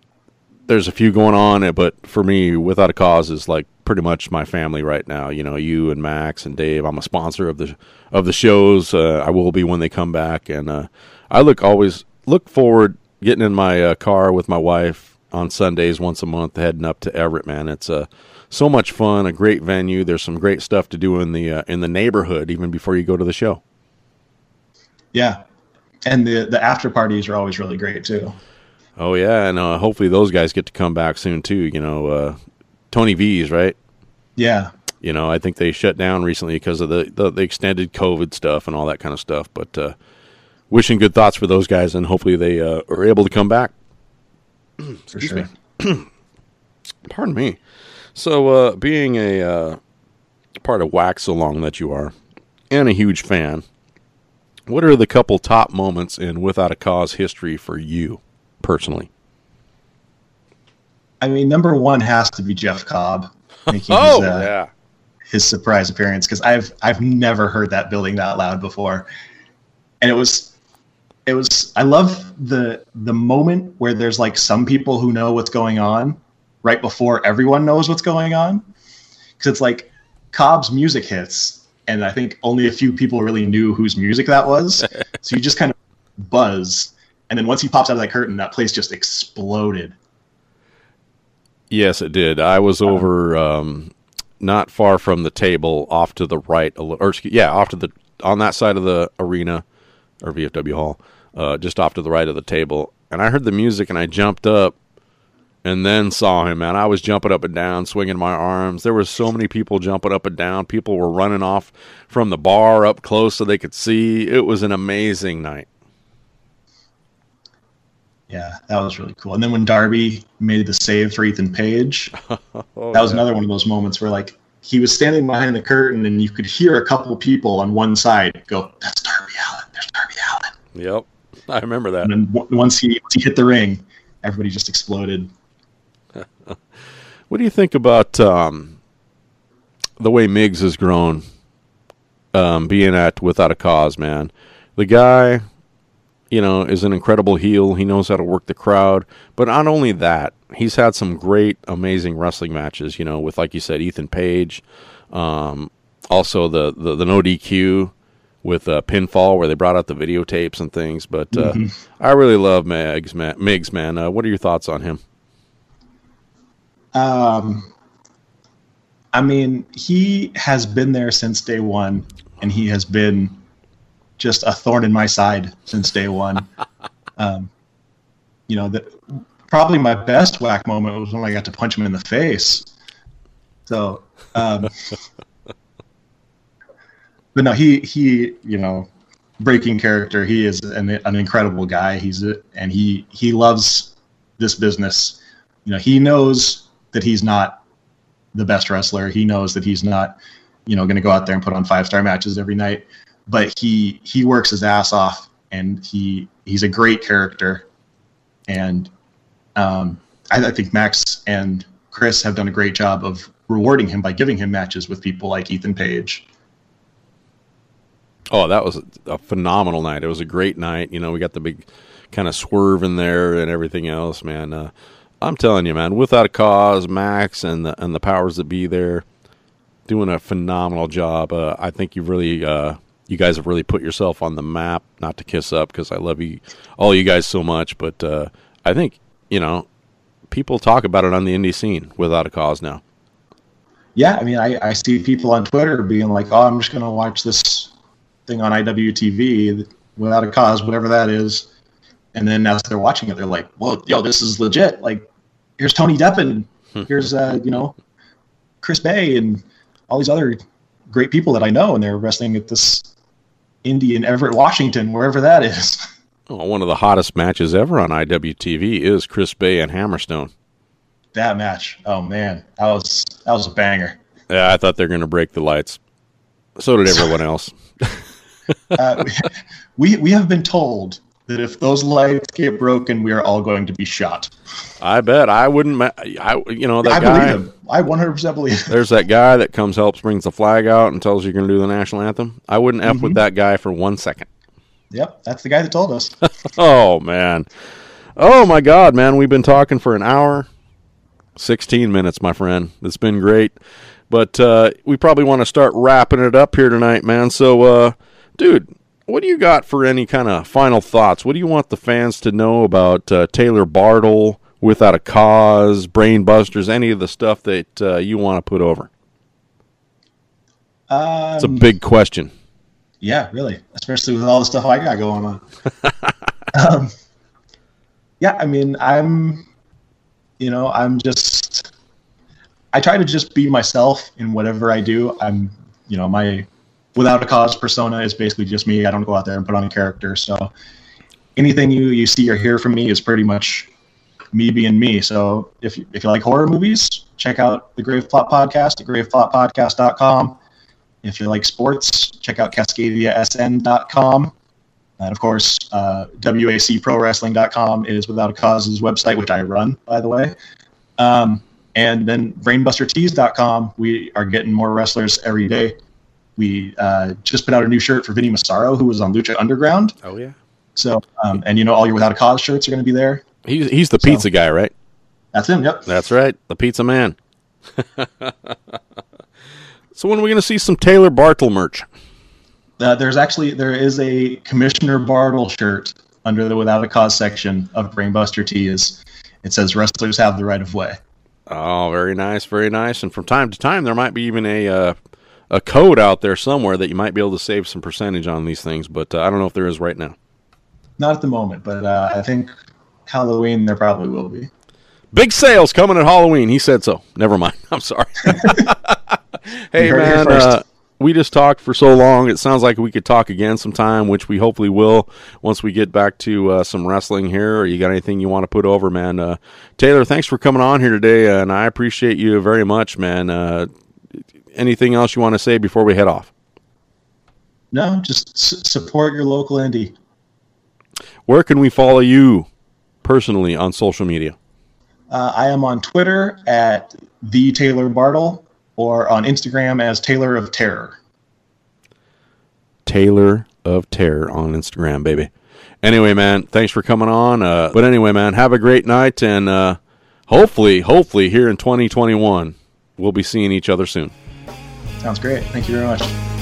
there's a few going on, uh, but for me, without a cause, is like pretty much my family right now. You know, you and Max and Dave. I'm a sponsor of the of the shows. Uh, I will be when they come back, and uh, I look always look forward getting in my uh, car with my wife on Sundays once a month, heading up to Everett. Man, it's uh, so much fun. A great venue. There's some great stuff to do in the uh, in the neighborhood, even before you go to the show. Yeah, and the the after parties are always really great too. Oh yeah, and uh, hopefully those guys get to come back soon too. You know, uh, Tony V's right. Yeah, You know, I think they shut down recently because of the, the, the extended COVID stuff and all that kind of stuff. But uh, wishing good thoughts for those guys, and hopefully they uh, are able to come back. for sure. Pardon me. So, uh, being a uh, part of Wax Along that you are, and a huge fan, what are the couple top moments in Without a Cause history for you personally? I mean, number one has to be Jeff Cobb making Oh, his, uh, yeah. his surprise appearance because I've I've never heard that building that loud before, and it was it was I love the the moment where there's like some people who know what's going on right before everyone knows what's going on because it's like Cobb's music hits and I think only a few people really knew whose music that was, so you just kind of buzz, and then once he pops out of that curtain, that place just exploded. Yes, it did. I was over um, not far from the table, off to the right, a little, or excuse- yeah, off to the on that side of the arena or VFW hall, uh, just off to the right of the table, and I heard the music, and I jumped up, and then saw him. Man, I was jumping up and down, swinging my arms. There were so many people jumping up and down. People were running off from the bar up close so they could see. It was an amazing night. Yeah, that was really cool. And then when Darby made the save for Ethan Page, that was another one of those moments where like he was standing behind the curtain and you could hear a couple people on one side go, "That's Darby Allin. There's Darby Allin." Yep, I remember that. And then w- once he once he hit the ring, everybody just exploded. What do you think about um, the way Miggs has grown, um, being at Without a Cause, man? The guy, you know, is an incredible heel. He knows how to work the crowd. But not only that, he's had some great, amazing wrestling matches, you know, with, like you said, Ethan Page. Um, also, the, the, the no DQ with uh, Pinfall, where they brought out the videotapes and things. But uh, I really love Miggs, man. Miggs, man. Uh, what are your thoughts on him? Um, I mean, he has been there since day one, and he has been just a thorn in my side since day one. um, you know, that probably my best WAC moment was when I got to punch him in the face. So, um, but no, he he, you know, breaking character. He is an, an incredible guy. He's a, and he he loves this business. You know, he knows that he's not the best wrestler. He knows that he's not, you know, going to go out there and put on five star matches every night. But he he works his ass off, and he he's a great character. And um, I, I think Max and Chris have done a great job of rewarding him by giving him matches with people like Ethan Page. Oh, that was a phenomenal night. It was a great night. You know, we got the big kind of swerve in there and everything else, man. Uh, I'm telling you, man, without a cause, Max and the and the powers that be there doing a phenomenal job. Uh, I think you've really, uh, you guys have really put yourself on the map. Not to kiss up because I love you, all you guys so much, but uh, I think you know people talk about it on the indie scene without a cause now. Yeah, I mean, I, I see people on Twitter being like, "Oh, I'm just going to watch this thing on IWTV without a cause, whatever that is," and then as they're watching it, they're like, "Well, yo, this is legit. Like, here's Tony Deppen, here's uh, you know, Chris Bay, and all these other great people that I know, and they're wrestling at this indie in Everett, Washington, wherever that is." Oh, one of the hottest matches ever on IWTV is Chris Bay and Hammerstone. that match, oh man, that was that was a banger. Yeah, I thought they were going to break the lights. So did everyone else. Uh, we we have been told that if those lights get broken, we are all going to be shot. I bet I wouldn't. Ma- I you know that I guy. believe him. I 100% believe him. There's that guy that comes, helps, brings the flag out, and tells you you're going to do the national anthem. I wouldn't f with that guy for one second. Yep, that's the guy that told us. Oh man, oh my God, man, we've been talking for an hour, sixteen minutes, my friend. It's been great, but uh, we probably want to start wrapping it up here tonight, man. So, uh, dude, what do you got for any kind of final thoughts? What do you want the fans to know about uh, Taylor Bartle, Without a Cause, Brain Busters, any of the stuff that uh, you want to put over? Um, It's a big question. Yeah, really, especially with all the stuff I got going on. um, yeah, I mean, I'm, you know, I'm just, I try to just be myself in whatever I do. I'm, you know, my without a cause persona is basically just me. I don't go out there and put on a character. So anything you you see or hear from me is pretty much me being me. So if you, if you like horror movies, check out the Grave Plot podcast at graveplotpodcast.com. If you like sports, check out cascadiasn.com. And of course, uh, wacprowrestling.com is Without a Cause's website, which I run, by the way. Um, and then brainbustertees.com, we are getting more wrestlers every day. We uh, just put out a new shirt for Vinny Massaro, who was on Lucha Underground. Oh yeah. So, um, and you know, all your Without a Cause shirts are going to be there. He's he's the So- pizza guy, right? That's him. Yep. That's right, the pizza man. so when are we going to see some Taylor Bartle merch? Uh, there's actually there is a Commissioner Bartle shirt under the Without a Cause section of Brainbuster Tees. It says "Wrestlers have the right of way." Oh, very nice, very nice. And from time to time, there might be even a uh, a code out there somewhere that you might be able to save some percentage on these things. But uh, I don't know if there is right now. Not at the moment, but uh, I think Halloween there probably will be. Big sales coming at Halloween. He said so. Never mind. I'm sorry. hey You heard it here man, uh, we just talked for so long. It sounds like we could talk again sometime, which we hopefully will once we get back to uh, some wrestling here. Or you got anything you want to put over, man? Uh, Taylor, thanks for coming on here today, uh, and I appreciate you very much, man. Anything else you want to say before we head off? No, just s- support your local indie. Where can we follow you personally on social media? Uh, I am on Twitter at the Taylor Bartle or on Instagram as Taylor of Terror. Taylor of Terror on Instagram, baby. Anyway, man, thanks for coming on. Uh, but anyway, man, have a great night, and uh, hopefully, hopefully, here in 2021, we'll be seeing each other soon. Sounds great. Thank you very much.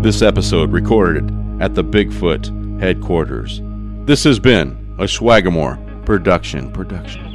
This episode recorded at the Bigfoot headquarters. This has been a Swagamore production. Production.